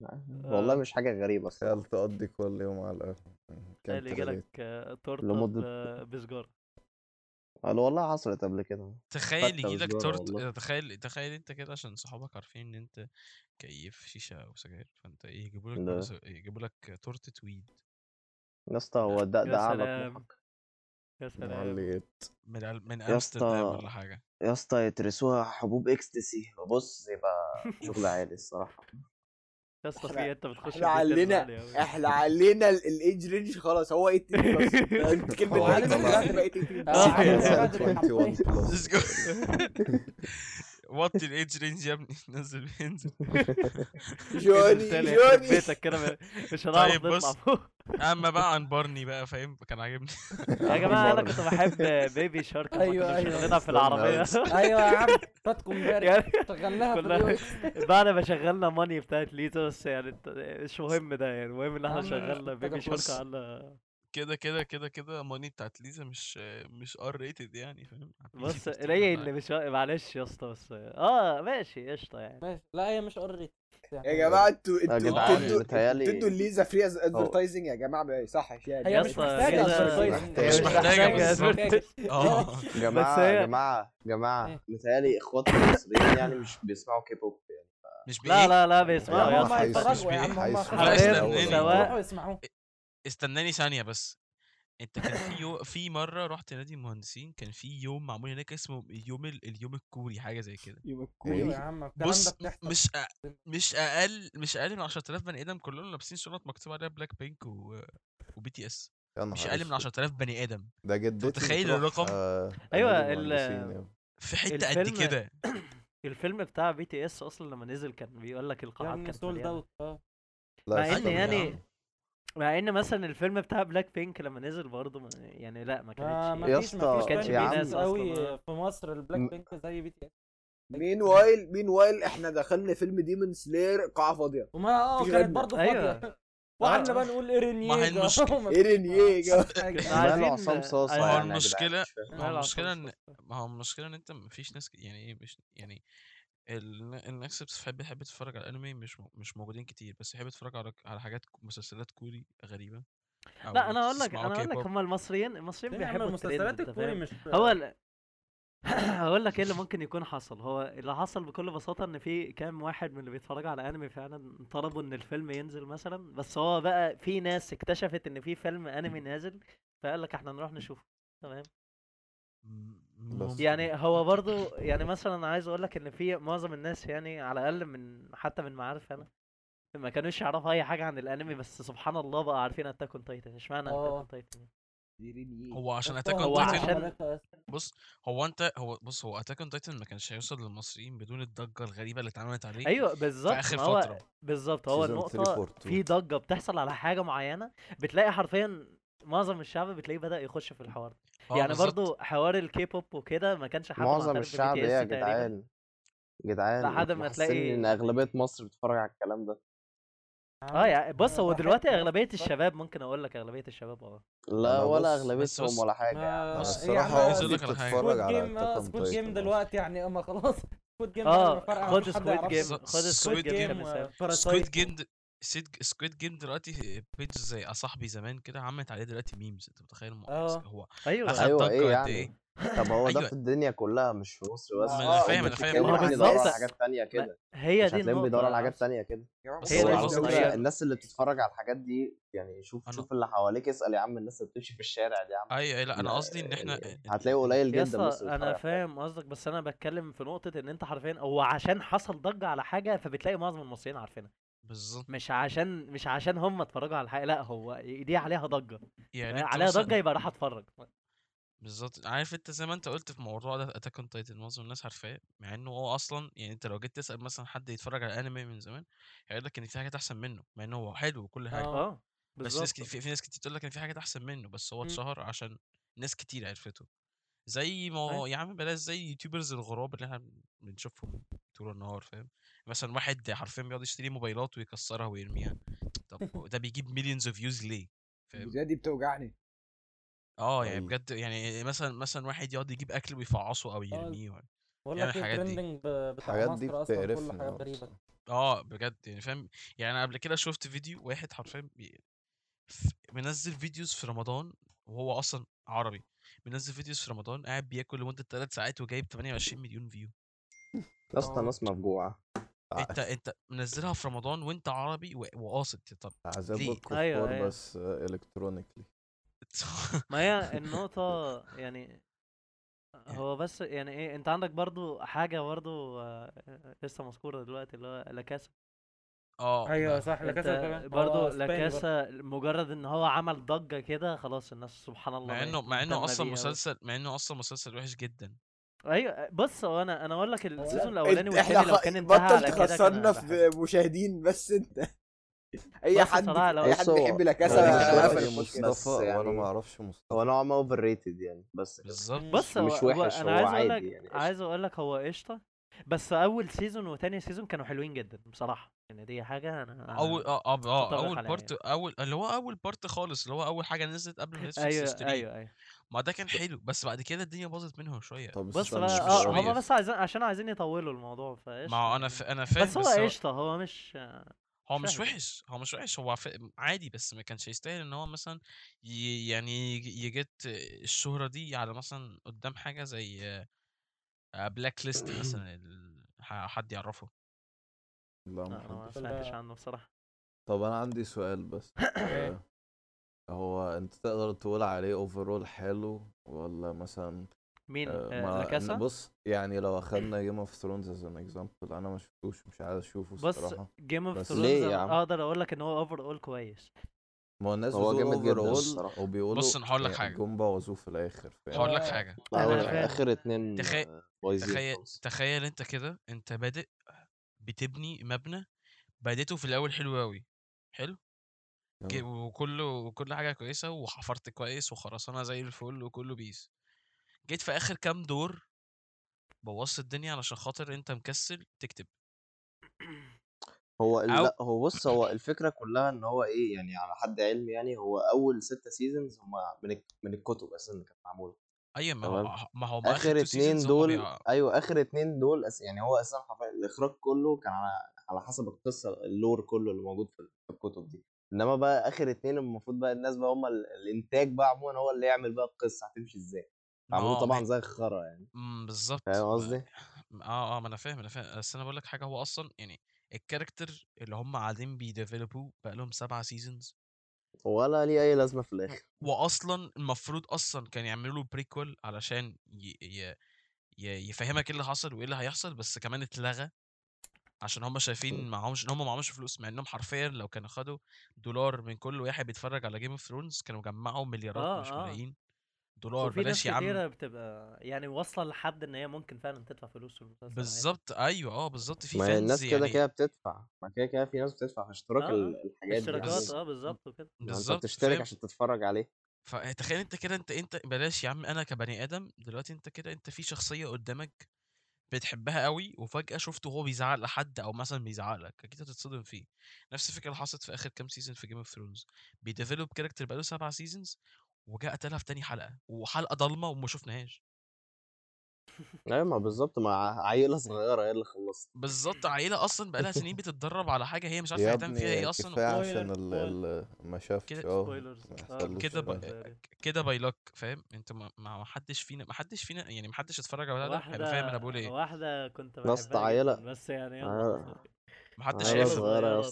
والله آه. مش حاجة غريبة الصراحة. تخيل تقضي كل يوم على اللي جالك آه، تورتة لمدة- ب- بسجارة. قالوا والله حصلت قبل كده. تخيل يجيلك تورت والله. تخيل تخيل انت كده عشان صحابك عارفين ان انت كيف شيشة أو سجاير فانت إيه يجيبوا لك يجيبوا لك تورتة weed. يا اسطى هو ده ده اعلى يا سلام. من أل- من أمستردام. ولا حاجة. يا اسطى يترسوها حبوب إكستسي. بص يبقى شغل عالي الصراحة. يا اسطى أنت بتخش إحنا علينا. إحنا علينا ال- ال age range خلاص هو 18 plus انت كلمة هو علينا علينا دلوقتي دلوقتي. بقت 18 آه، آه، علينا يا دلوقتي 21 حرفياً. plus. وطي ال age range يا ابني نزل بينزل جوني جوني بيتك كده مش هنعرف طيب نطلع بص. فوق أما بقى عن بارني بقى فاهم كان عاجبني يا جماعة أنا كنت بحب Baby Shark كنا أيوة. مشغلينها في العربية. أيوه يا عم فاتكم امبارح يعني شغلناها. بعد ما شغلنا Money بتاعت ليزا بس يعني مش مهم ده يعني المهم إن إحنا شغلنا Baby Shark. على كده كده كده كده Money بتاعت ليزا مش مش R rated يعني فاهم؟ بص PG-13 ليا ولا اللي مش معلش يا اسطى بس آه ماشي قشطة يعني. ماشي. لا هي مش already يا جماعة أنتوا يا أنتوا بتدوا متهيألي بتدوا لليزا free advertising يا جماعة ما يصحش يعني هي يا مش اسطى محتاجة ليزا- هي مش مش محتاجة محتاجه. آه. جماعة جماعة جماعة إيه؟ متهيألي إخواتنا المصريين يعني مش بيسمعوا كيب هوب يعني. مش لا بايه لا لا بيسمعوا يا يا اسطى. يا تناني. سواء يروحوا يسمعوه. استناني ثانية بس أنت كان في يو... في مرة رحت نادي المهندسين كان في يوم معمول هناك اسمه اليوم ال... اليوم الكوري حاجة زي كده أيوه يا عم الكلام بص ده بتحصل مش أ... مش أقل مش أقل من 10000 بني آدم كلهم لابسين شنط مكتوب عليها بلاك بينك و... و BTS يا مش أقل من أسود. 10000 بني آدم ده جدتي متخيل الرقم؟ آه، أيوة، نادي ال- يا. في حتة قد الفيلم- كده الفيلم بتاع BTS أصلا لما نزل كان بيقول لك القاعات يعني كانت sold. out آه لا مع إن. يعني مع إن مثلا الفيلم بتاع بلاك بينك لما نزل برضه ما- يعني لأ ما ما كانتش يا ما فيش اسطى، ما فيش كانش في ناس قوي آه. في مصر البلاك بينك زي بي تي اس مين وايل مين وايل إحنا دخلنا فيلم ديمون سلاير قاعة فاضية وما آه كانت. برضه. فاضية وقعدنا آه. بقى نقول ايرين ما هي ييجا ايرين فيش- ييجا. ما فيش عصام ما هو يعني جدعان، مش فاهم. ما هو عصام ان صاصا. ما هو المشكلة إن أنت مفيش ناس ك- يعني إيه مش يعني ال- الناس اللي بتحب تتفرج على الانمي مش م- مش موجودين كتير بس يحب يتفرج على على حاجات ك- مسلسلات كوري غريبة لا أو أنا أقول لك تسمعوا أنا أقول لك K-pop. هم المصريين المصريين ليه يا عم بيحبوا المسلسلات أنت الكوري فاهم؟ مش هو ال... هقول لك إيه اللي ممكن يكون حصل هو اللي حصل بكل بساطة إن في كام واحد من اللي بيتفرجوا على انمي فعلا طلبوا إن الفيلم ينزل مثلا بس هو بقى في ناس اكتشفت إن في فيلم انمي نازل فقال لك إحنا نروح نشوفه تمام. يعني هو برضو يعني مثلا عايز أقول لك إن في معظم الناس يعني على الأقل من حتى من معارف أنا ما كانوش يعرفوا أي حاجة عن الأنمي بس سبحان الله بقى عارفين Attack on Titan إشمعنى Attack. on Titan هو عشان Attack on Titan. بص هو أنت هو بص هو Attack on Titan ما كانش هيوصل للمصريين بدون الضجة الغريبة اللي اتعملت عليه أيوه بالظبط في آخر ما هو فترة بالظبط هو Season النقطة 3 part في 2. ضجة بتحصل على حاجة معينة بتلاقي حرفيا معظم الشعب بتلاقيه بدأ يخش في الحوار ده. آه يعني. برضو حوار الكي بوب وكده ما كانش حد معظم الشعب إيه يا. جدعان جدعان لحد ما تلاقي- إن أغلبية مصر بتتفرج على الكلام ده آه يعني بص هو دلوقتي أغلبية بحب- الشباب ممكن أقول لك أغلبية الشباب آه لا ولا اغلبيتهم بص- ولا حاجة هي الصراحة عايز أختي لك على حاجة. بتتفرج سكوت جيم سكوت Titan دلوقتي يعني أما خلاص سكوت جيم آه خد يعرفه. جيم خد سكويد جيم Squid Game. سيد Squid Game دلوقتي page زي صاحبي زمان كده عملت عليه دلوقتي memes أنت متخيل آه. هو أيوه. أخد أيوه. ضجة إيه قد يعني؟ إيه؟ طب هو ده أيوة. في الدنيا كلها مش في مصر بس؟ ما أنا هم فاهم- أنا فاهم. هو يدوروا على. حاجات تانية كده. هي دي النقطة بيدوروا على حاجات. تانية كده. هي دي الناس اللي بتتفرج على الحاجات دي يعني شوف أنا- شوف اللي حواليك اسأل يا عم الناس اللي بتمشي في الشارع دي يا عم. أيوه لأ أنا لا، قصدي إن إحنا يعني هتلاقي قليل جدا أنا فاهم قصدك بس أنا بتكلم في نقطة إن أنت حرفيا هو عشان حصل ضجة على حاجة فبتلاقي معظم المصريين عارفينها. بالظبط. مش عشان مش عشان هم اتفرجوا على الحاجة لأ هو دي عليها ضجة. يعني أنت عليها ضجة يبقى راح أتفرج. بالظبط. عارف أنت زي ما أنت قلت في موضوع ده Attack on Titan معظم الناس عارفاه مع إنه هو أصلا يعني أنت لو جيت تسأل مثلا حد يتفرج على انمي من زمان هيقول لك إن في حاجات أحسن منه مع إنه هو حلو وكل حاجة. آه. بس ناس كتير في, ناس كتير تقول لك إن في حاجات أحسن منه بس هو مم. اتشهر عشان ناس كتير عرفته. زي ما أيوة. يا عم بلاش زي YouTubers الغراب اللي إحنا بنشوفهم طول النهار فاهم مثلا واحد حرفيا بيقعد يشتري موبايلات ويكسرها ويرميها طب هو ده بيجيب millions of views ليه فاهم الفيديوهات دي بتوجعني آه يعني أيوة. بجد يعني مثلا مثلا واحد يقعد يجيب أكل ويفعصه أو يرميه ولا- بقول يعمل لك إيه الحاجات دي. بتاع الحاجات دي مصر أصلا كل بتقرفني حاجات أوي غريبة بصراحة. آه بجد يعني فاهم يعني أنا قبل كده شفت فيديو واحد حرفيا بي- ف- منزل videos في رمضان وهو أصلا عربي منزل videos في رمضان قاعد بياكل لمدة 3 ساعات وجايب 28 مليون view يا اسطى آه. ناس مفجوعة. انت انت منزلها في رمضان وانت عربي و- وقاصد طب. عذاب أيوة، أيوة. بس electronically ما هي النقطة يعني هو بس يعني إيه انت عندك برضو حاجة برضو آه، لسه مذكورة دلوقتي اللي هو لاكاسا آه أيوه صح إسباني برضو. لاكاسا مجرد إن هو عمل ضجة كده خلاص الناس سبحان الله مع إنه مع إنه أصلا. مسلسل مع إنه أصلا مسلسل وحش جدا أيوه بص هو أنا أنا أقول لك ال season لا، الاولاني إحنا لو. كان انتهى بطل على كده. في مشاهدين بس أنت أي حد أي حد بيحب لاكاسا قفل مصطفى وأنا يعني ما أعرفش مصطفى هو نوعا ما overrated يعني بس مم. مش بص مش وحش أنا هو عايز أقول عادي لك يعني. عايز أقول لك هو قشطة بس أول season وتاني season كانوا حلوين جدا بصراحة. يعني دي حاجة أنا أول آه آه متفق أول part أول اللي هو أول part خالص اللي هو أول حاجة نزلت قبل Netflix أيوه تشتريه. أيوه أيوه. ما ده كان حلو بس بعد كده الدنيا باظت منهم شوية. طب بص استنى بقى مش هما شوية. بس عايزين عشان عايزين يطولوا الموضوع فايش ما أنا ف... أنا فاهم بس هو بس هو, قشطة هو مش هو مش وحش. هو مش وحش هو ف... عادي بس ما كانش يستاهل إن هو مثلا ي... يعني يج- يجت الشهرة دي على مثلا قدام حاجة زي بلاك ليست مثلا حد يعرفه. لا أنا ما سمعتش عنه بصراحة. طب أنا عندي سؤال بس. آه، هو أنت تقدر تقول عليه overall حلو ولا مثلا مين؟ آه، آه لاكاسا بص يعني لو أخدنا Game of Thrones as an example أنا ما شفتوش مش عايز أشوفه بص الصراحة. Game of بس Thrones؟ أقدر أقول لك إن هو overall كويس. ما هو الناس هو بتقول جامد جدا الصراحة. وبيقولوا بص أنا هقول لك يعني حاجة. جم بوظوه في الآخر فاهم؟ هقول لك آه، فاهم. آخر اتنين تخيل- تخيل تخيل أنت كده أنت بادئ بتبني مبنى بديته في الأول حلو قوي حلو. وكله وكل حاجة كويسة وحفرت كويس وخرسانه زي الفل وكله peace. جيت في آخر كام دور بوظت الدنيا علشان خاطر أنت مكسل تكتب. هو أو- لأ هو بص هو الفكرة كلها إن هو إيه يعني على حد علمي يعني هو أول ستة seasons هم من من الكتب أساسا اللي كانت معمولة. أيوه ما. هو ما هو آخر اتنين هما دول بيع- أيوه آخر اتنين دول أس... يعني هو أساسا الإخراج كله كان على على حسب القصة ال lore كله اللي موجود في الكتب دي. إنما بقى آخر اتنين المفروض بقى الناس بقى هم ال... الإنتاج بقى عموما هو اللي يعمل بقى القصة هتمشي إزاي؟ عملوه طبعا زي الخرا يعني. مم، بالظبط فاهم قصدي؟ آه آه ما أنا فاهم أنا فاهم. بس أنا بقول لك حاجة هو أصلا يعني ال character اللي هم قاعدين بي develop وه بقى لهم سبعة seasons ولا ليه أي لازمة في الآخر. واصلا المفروض أصلا كان يعملوا له prequel علشان ي... ي... ي... يفهمك إيه اللي حصل وإيه اللي هيحصل بس كمان اتلغى. عشان هم شايفين معهمش إن هم معهمش فلوس مع إنهم حرفيا لو كانوا خدوا دولار من كل واحد بيتفرج على Game of Thrones كانوا جمعوا مليارات آه، مش آه. ملايين دولار بلاش يا عم. كتيرة بتبقى يعني واصلة لحد إن هي ممكن فعلا تدفع فلوس في المسلسل. بالظبط. أيوه آه بالظبط. في ما fans الناس كده يعني كده بتدفع. ما كده كده في ناس بتدفع في اشتراك آه، آه. الحاجات دي اشتراكات بز- آه بالظبط وكده. أنت بالظبط بتشترك فاهم؟ عشان تتفرج عليه. فتخيل أنت كده أنت أنت بلاش يا عم. أنا كبني آدم دلوقتي أنت كده أنت في شخصية قدامك بتحبها قوي وفجأة شفته وهو بيزعق لحد أو مثلا بيزعق لك أكيد هتتصدم فيه. نفس الفكرة اللي حصلت في آخر كام season في Game of Thrones بي develop character بقاله سبع seasons وجاء قتلها في تاني حلقة وحلقة ضلمة وما شفناهاش. أيوه ما بالظبط مع عيلة صغيرة هي اللي خلصت. بالظبط عيلة أصلا بقالها سنين بتتدرب على حاجة هي مش عارفة تعمل فيها إيه أصلا كفاية عشان ال ال ما شافش كده- يحصلوش كده باي لك فاهم؟ أنت ما حدش فينا ما حدش فينا يعني ما حدش اتفرج على ده هيبقى فاهم أنا بقول واحدة إيه. واحدة كنت بحبها جدا بس يعني. ما حدش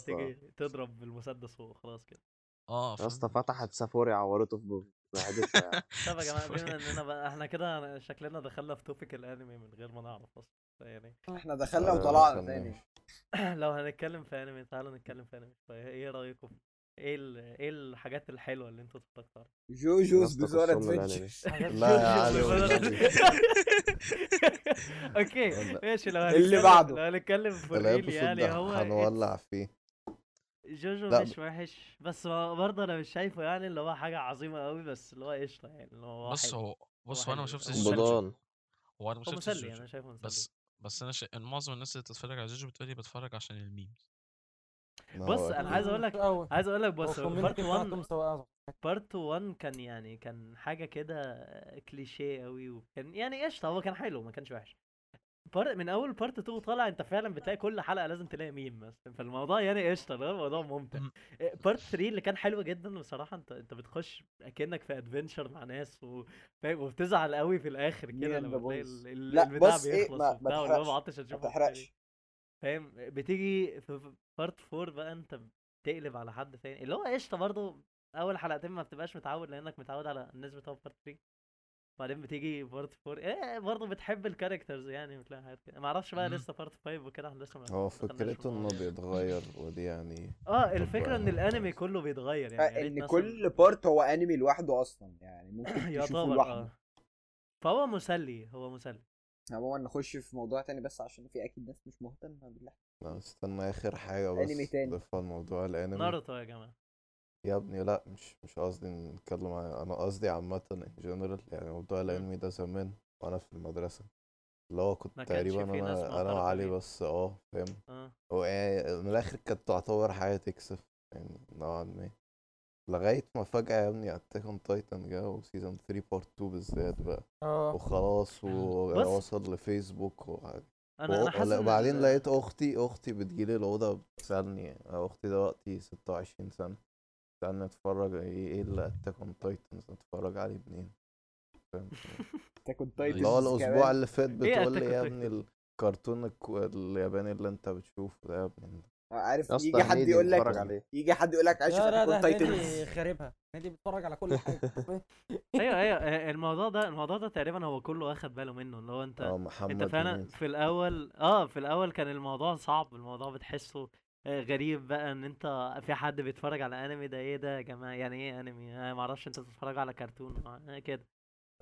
تيجي تضرب بالمسدس فوق خلاص كده. آه يا اسطى فتحت سافوري عورته في معدتها يعني. طب يا سوري. بما إننا إحنا كده شكلنا دخلنا في توبيك الأنمي من غير ما نعرف أصلا يعني. إحنا دخلنا آه، وطلعنا تاني. لو هنتكلم في أنمي تعالوا نتكلم في أنمي إيه رأيكم؟ إيه ال... إيه الحاجات الحلوة اللي أنتوا اتفرجتوا عليها؟ JoJo's الأنمي. Adventure لا يا علي. okay ماشي. لو اللي بعده. لو هنتكلم في ال real يعني هو هنولع فيه. JoJo لا، مش وحش بس هو برضه أنا مش شايفه يعني اللي هو حاجة عظيمة قوي بس اللي هو قشطة يعني اللي هو بص. هو بص هو أنا ما. شفتش هو JoJo بضان هو أنا ما شفتش مسلي أنا شايفه مسلي بس بس أنا شا... معظم الناس اللي بتتفرج على جوجو بتقولي بتفرج عشان ال memes بص أنا. عايز أقول لك. عايز أقول لك بص part 1 بتاعتهم سواء part 1 كان يعني كان حاجة كده كليشيه قوي وكان يعني قشطة هو كان حلو ما كانش وحش بار... من أول part 2 طالع أنت فعلا بتلاقي كل حلقة لازم تلاقي ميم بس فالموضوع يعني قشطة الموضوع ممتع مم. part 3 اللي كان حلو جدا بصراحة انت أنت بتخش اكنك في adventure مع ناس وفاهم وبتزعل قوي في الآخر كده لما تلاقي. ال- لا، البتاع بص إيه، بيخلص ما- ما تحرقش. ما. تحرقش فاهم بتيجي في part 4 بقى أنت بتقلب على حد تاني اللي هو قشطة برضه أول حلقتين ما بتبقاش متعود لأنك متعود على الناس بتوع part 3 بعدين بتيجي part 4 إيه برضه بتحب ال characters يعني بتلاقي حاجات كده ما أعرفش بقى. لسه part 5 وكده إحنا لسه ما هو فكرته إنه. بيتغير ودي يعني آه الفكرة إن بقى الأنمي. كله بيتغير يعني right إن كل part هو أنمي لوحده أصلا يعني ممكن تشوفه يعتبر لوحده آه فهو مسلي هو مسلي عموما نخش في موضوع تاني بس عشان في أكيد ناس مش مهتمة بالله لا، استنى آخر حاجة بس أنمي تاني. الموضوع الأنمي ناروتو يا جماعة يا ابني لا مش مش قصدي نتكلم عن أنا قصدي عامة in general يعني موضوع الانمي ده زمان وأنا في المدرسة. اللي هو كنت ما كانش تقريبا في ناس أنا أنا وعلي بيه. بس آه فاهم؟ آه. هو يعني من الآخر كانت تعتبر حاجة تكسف يعني نوعا ما. لغاية ما فجأة يا ابني Attack on Titan جه و season 3 part 2 بالذات بقى. آه. وخلاص بص. ووصل لفيسبوك وحاجة أنا أنا حاسس إن وبعدين ال- لقيت أختي أختي بتجيلي الأوضة بتسألني أنا أختي دلوقتي 26 سنة. بتسالني اتفرج إيه إيه اللي Attack on Titans اتفرج عليه منين؟ فاهم؟ Attack on اللي هو الأسبوع اللي فات إيه بتقول لي يا؟ ابني الكرتون الك- الياباني اللي انت بتشوفه ده يا ابني. عارف يجي حد يقول لك يجي حد يقول لك عايش في نادي تايتنز خاربها نادي بيتفرج على كل حاجة. أيوه أيوه. آه، الموضوع ده الموضوع ده تقريبا هو كله واخد باله منه اللي هو انت آه أنت فعلا. في الأول آه في الأول كان الموضوع صعب الموضوع بتحسه غريب بقى إن أنت في حد بيتفرج على انمي ده إيه ده يا جماعة؟ يعني إيه انمي أنا ما أعرفش أنت بتتفرج على كرتون كده.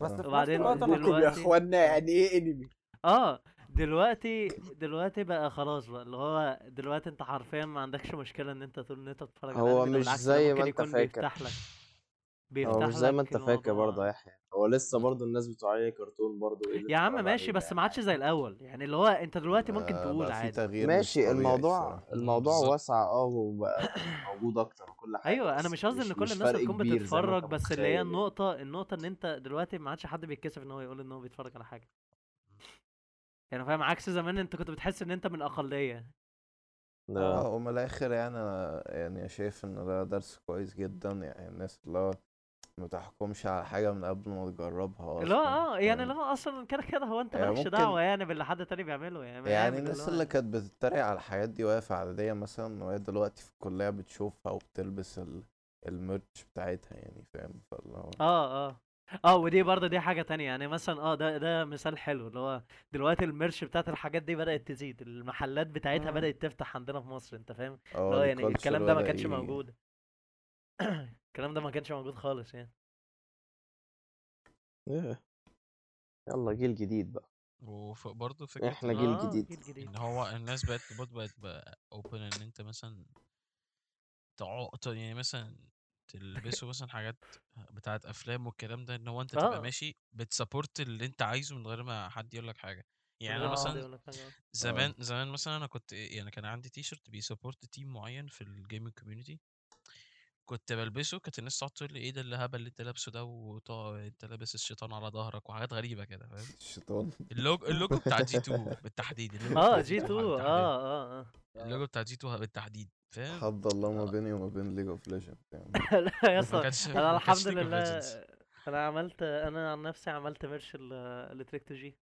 بس وبعدين دلوقتي- يا اخوانا يعني إيه انمي آه دلوقتي دلوقتي بقى خلاص بقى اللي هو دلوقتي أنت حرفيا ما عندكش مشكلة إن أنت تقول إن أنت بتتفرج على هو مش زي ما أنت يكون فاكر. بيفتح لك هو بيفتح مش زي ما أنت فاكر. برضه يا يحيى. هو لسه برضه الناس بتوع عليه كرتون برضه إيه يا عم ماشي بس ما عادش زي الأول يعني اللي هو أنت دلوقتي ممكن تقول عادي ماشي الموضوع. الموضوع. واسع آه وبقى موجود أكتر وكل حاجة أيوه أنا مش قصدي إن كل الناس تكون بتتفرج بس اللي هي. النقطة النقطة إن أنت دلوقتي ما عادش حد بيتكسف إن هو يقول إن هو بيتفرج على حاجة يعني فاهم عكس زمان أنت كنت بتحس إن أنت من اقليه آه ومن الآخر يعني أنا يعني شايف إن ده درس كويس جدا يعني الناس اللي هو ما تحكمش على حاجة من قبل ما تجربها أصلا آه يعني هو أصلا كده كده هو أنت يعني مالكش دعوة يعني باللي حد تاني بيعمله يعني يعني الناس اللي كانت بتتريق على الحاجات دي وهي في إعدادية مثلا وهي دلوقتي في الكلية بتشوفها وبتلبس ال... الميرش بتاعتها يعني فاهم؟ فاللي هو آه آه. آه ودي برضه دي حاجة تانية يعني مثلا آه ده ده مثال حلو اللي هو دلوقتي ال merch بتاعت الحاجات دي بدأت تزيد المحلات بتاعتها مم. بدأت تفتح عندنا في مصر أنت فاهم؟ آه يعني الكلام ده ما كانش موجود. الكلام ده ما كانش موجود خالص يعني إيه. يلا جيل جديد بقى وبرضه فكرة إحنا إن- جيل آه، جديد. جيل جديد إن هو الناس بقت برضه بقت بقى open إن أنت مثلا تع... ت- يعني مثلا تلبسوا مثلا حاجات بتاعت أفلام والكلام ده إن هو أنت تبقى آه. ماشي بت support اللي أنت عايزه من غير ما حد يقول لك حاجة يعني أنا مثلا حاجة. زمان زمان مثلا أنا كنت يعني كان عندي تي شيرت بي support team معين في ال gaming community كنت بلبسه كانت الناس تقعد تقول لي إيه ده الهبل اللي أنت لابسه ده وانت لابس الشيطان على ظهرك وحاجات غريبة كده فاهم؟ الشيطان؟ اللوجو اللوجو بتاع G2 بالتحديد اللوجو آه G2 بالتحديد. آه آه آه. اللوجو بتاع جي 2 بالتحديد فاهم؟ حد الله ما آه. بيني وما بين ليج اوف ليجند يعني. لا يا اسطى كانش أنا الحمد لله. أنا عملت أنا عن نفسي عملت ميرش التريكتو جي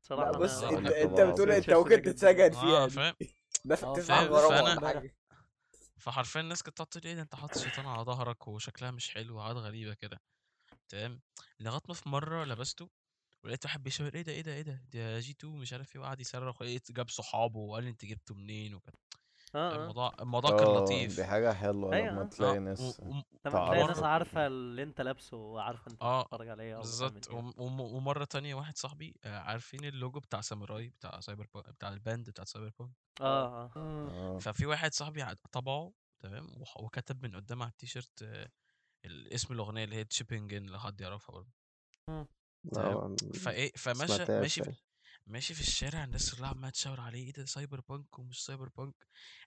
صراحة بص أنا- أنت أنت بتقول. أنت ممكن تتسجن آه فيها فاهم؟ ده آه، تدفع فاهم؟ حاجة فحرفيا الناس كانت تقول إيه ده أنت حاطط شيطان على ظهرك وشكلها مش حلو وحاجات غريبة كده. تمام؟ لغاية ما في مرة لبسته ولقيت واحد بيشاور إيه ده إيه ده إيه ده ده جي 2 مش عارف إيه وقعد يصرخ ولقيت جاب صحابه وقال أنت جبته منين وكده. آه آه. الموضوع الموضوع كان آه، لطيف. دي حاجة حلوة أيوة. لما آه. تلاقي آه، ناس و- لما تلاقي ناس عارفة اللي أنت لابسه وعارفة أنت آه، بتتفرج عليه أو بالظبط. وم- وم- ومرة تانية واحد صاحبي آه، عارفين اللوجو بتاع ساموراي بتاع Cyberpu... بتاع ال band بتاع Cyberpunk؟ آه آه. آه. ففي واحد صاحبي طبعه تمام وكتب من قدام على التيشيرت آه، ال- اسم الأغنية اللي هي Chippin' In لو حد يعرفها برضه. تمام. آه، فإيه فماشي ماشي في. ماشي في الشارع الناس كلها عمالة تشاور عليه إيه ده Cyberpunk ومش Cyberpunk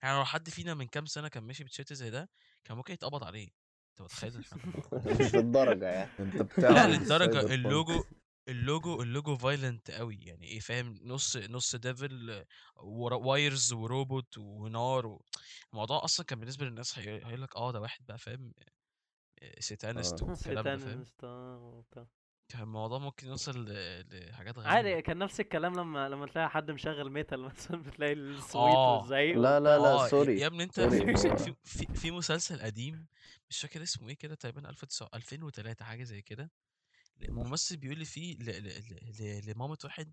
يعني لو حد فينا من كام سنة كان ماشي بتيشيرت زي ده كان ممكن يتقبض عليه. أنت متخيل؟ إحنا- مش للدرجة يعني. أنت لا بتعمل للدرجة Cyberpunk. اللوجو اللوجو اللوجو violent قوي. يعني إيه فاهم؟ نص نص devil و wires وروبوت ونار و... الموضوع أصلا كان بالنسبة للناس هي- هيقول لك آه ده واحد بقى فاهم؟ satanist آه. والكلام ده فاهم؟ آه وبتاع. كان الموضوع ممكن يوصل ل- لحاجات غريبة عادي كان نفس الكلام لما لما تلاقي حد مشغل metal مثلا بتلاقي الصويت آه. والزعيق لا لا. لا آه sorry يا ابني أنت في في في, في مسلسل قديم مش فاكر اسمه إيه كده تقريبا 1900 2003 حاجة زي كده ممثل بيقول لي فيه ل... ل... ل... ل... لمامة واحد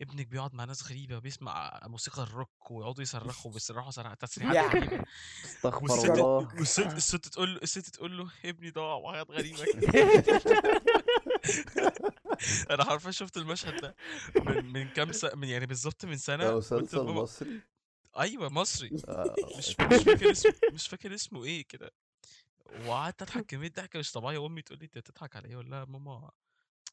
ابنك بيقعد مع ناس غريبة بيسمع موسيقى الروك ويقعدوا يصرخوا بيصرخوا صراحة تسريحات. غريبة استغفر الله والست الست تقول له الست تقول له ابني ضاع وحاجات غريبة كده أنا حرفيا شفت المشهد ده. من من كام سنة من يعني بالظبط من سنة ده مسلسل مصري؟ أيوه مصري. آه، مش مش فاكر اسمه مش فاكر اسمه إيه كده. وقعدت أضحك كمية ضحك مش طبيعيه وامي تقول لي أنت بتضحك على إيه؟ أقول لها ماما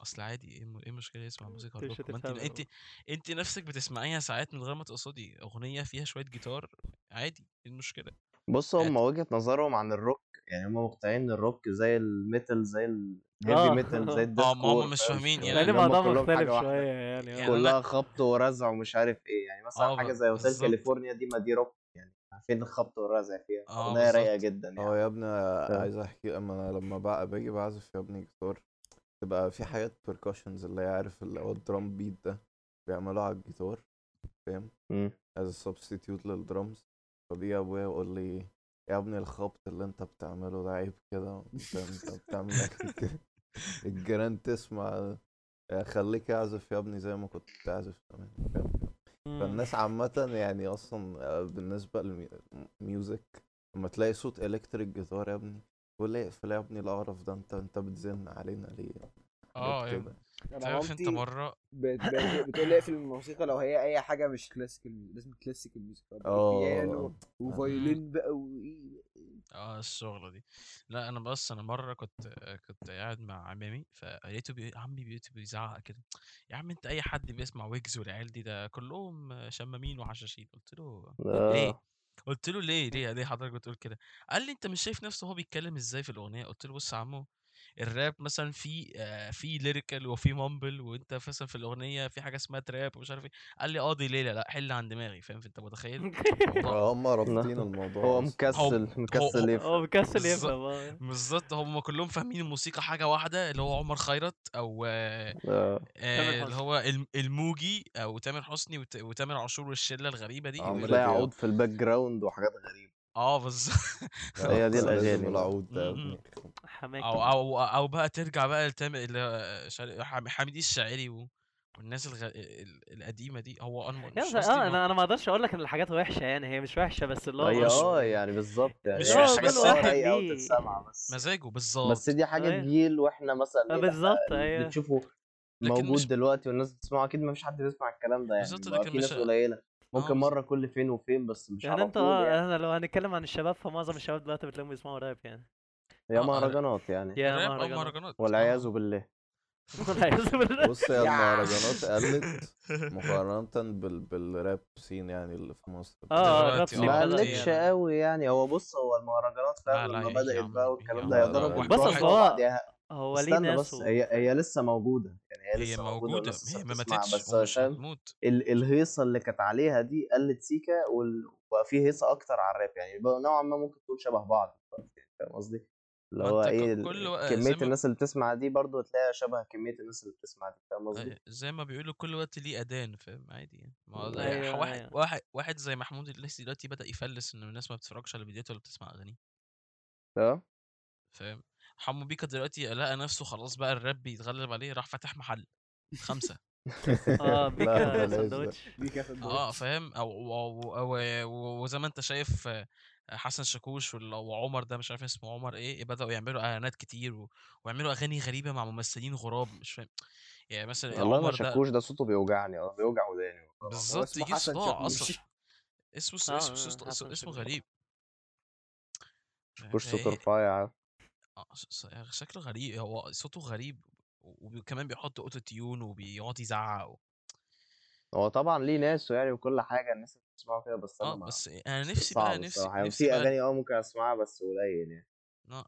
أصل عادي إيه إيه المشكلة؟ يسمع موسيقى ما أنت أنت أنت نفسك بتسمعيها ساعات من غير ما تقصدي أغنية فيها شوية جيتار؟ عادي إيه المشكلة؟ بص هم وجهة نظرهم عن الروك يعني هم مقتنعين إن الروك زي ال metal زي ال heavy آه. metal زي آه ال death آه ما هم مش فاهمين يعني هم الموضوع مختلف. شوية يعني يعني آه. كلها خبط ورزع ومش عارف إيه. يعني مثلا آه، حاجة ب- زي Hotel. California دي ما دي روك يعني فين الخبط والرزع فيها. آه، رايقة بالظبط. جدا يعني يا ابني عايز أحكي أما أنا لما بقى باجي بعزف يا ابني جيتار تبقى في حاجات percussions اللي هي عارف اللي هو ال drum beat ده بيعملوها على الجيتار فاهم؟ a substitute للدرامز فبيجي أبويا يقول لي يا ابني الخبط اللي أنت بتعمله ده عيب كده أنت أنت بتعمل كده الجيران تسمع آه، خليك اعزف يا ابني زي ما كنت بتعزف زمان. فالناس عامة يعني أصلا آه، بالنسبة لل music لما تلاقي صوت electric guitar يا ابني تقول لي اقفل يا ابني القرف ده أنت أنت بتزن علينا ليه آه تعرف أنت مرة بت- بت- بتقول لي اقفل الموسيقى لو هي أي حاجة مش classical لازم classical music بيانو و violin بقى وايه آه الشغلة دي. لا أنا بس أنا مرة كنت كنت قاعد مع عمامي فلقيته بي... عمي بيقول- بيزعق كده. يا عم أنت أي حد بيسمع ويجز والعيال دي ده كلهم شمامين وحشاشين. قلت له ليه؟ آه. قلت له ليه؟ ليه؟ ليه حضرتك بتقول كده. قال لي أنت مش شايف نفسه هو بيتكلم إزاي في الأغنية؟ قلت له بص يا عمو الراب مثلا في آه في lyrical وفي mumble وأنت مثلا في الأغنية في حاجة اسمها trap ومش عارف إيه قال لي آه دي ليلة لأ حل عن دماغي فاهم انت متخيل آه، هم رابطين الموضوع هو. مكسل مكسل يفهم هو مكسل بالظبط. يفهم آه بالظبط هم كلهم فاهمين الموسيقى حاجة واحدة اللي هو عمر خيرت أو آه آه. آه اللي. هو الم- الموجي أو تامر حسني وت- وتامر عاشور والشلة الغريبة دي عمرو تلاقي دياب. عود في ال background وحاجات غريبة آه بالظبط. هي دي لازم الأغاني. العود ده يا م- م. ابني. حماك أو أو أو بقى ترجع بقى حم- حميدي الشاعري و... والناس الغ... ال- القديمة دي. هو أنا مش آه ما- أنا أنا ما أقدرش أقول لك إن الحاجات وحشة يعني هي مش وحشة بس اللي هو هي مش- آه يعني بالظبط يعني. مش حاجات بس هي- بس. مزاجه بالظبط. بس دي حاجة أيوة. جيل وإحنا مثلا آه، إيه بالظبط أيوه. بتشوفه موجود مش- دلوقتي والناس بتسمعه أكيد ما فيش حد بيسمع الكلام ده يعني. بالظبط، لكن في ناس مش- قليلة. ممكن آه، مرة كل فين وفين بس مش يعني أنت آه يعني. إحنا لو هنتكلم عن الشباب فمعظم الشباب دلوقتي بتلاقيهم بيسمعوا راب يعني. هي آه، آه، مهرجانات يعني. يا مهرجانات. آه. والعياذ بالله. والعياذ بالله. بص هي المهرجانات قلت مقارنة بال... بالراب سين يعني اللي في مصر. آه الراب آه، سين ما بدأ قلتش يعني. قوي يعني. هو بص هو المهرجانات لا، فاهم لا، لما يا عم- بقى والكلام يا ده يضرب بس هو- هو ليه استنى ناس بس و... هي هي لسه موجودة يعني هي هي لسه موجودة موجودة والناس هي ما ماتتش بس هتموت ال- الهيصة اللي كانت عليها دي قلت سيكا وال- وبقى في هيصة أكتر على الراب يعني نوعا ما ممكن تقول شبه بعض يعني فاهم قصدي؟ اللي هو إيه ال- كل كمية ما- الناس اللي بتسمع دي برضو تلاقيها شبه كمية الناس اللي بتسمع دي فاهم قصدي؟ أي- زي ما بيقولوا كل وقت ليه اذان فاهم عادي يعني ما هو أيوة، واحد أيوة. واحد واحد زي محمود الليثي دلوقتي بدأ يفلس ان الناس ما بتتفرجش على فيديوهاته ولا بتسمع أغانيه آه فاهم حمو بيكا دلوقتي لقى نفسه خلاص بقى الراب بيتغلب عليه راح فتح محل. خمسة. آه بيكا. سندوتش آه فاهم؟ أو أو وزي ما أنت شايف حسن شاكوش وعمر ده مش عارف اسمه عمر إيه بدأوا يعملوا إعلانات كتير و... ويعملوا أغاني غريبة مع ممثلين غراب مش فاهم. يعني مثلا والله عمر ده شاكوش ده صوته بيوجعني آه بيوجع وداني. بالظبط يجي صداع. أصلا. اسمه آه، اسمه اسمه, اسمه. غريب. شاكوش صوته رفيع آه، ش- شكله غريب هو صوته غريب وكمان بيحط أوتو تيون وبيقعد يزعق و... هو طبعا ليه ناس يعني وكل حاجة الناس بتسمعه كده بس أنا آه ما بس أنا نفسي بقى نفسي الصراحة يعني نفسي في بقى أغاني آه ممكن أسمعها بس قليل يعني.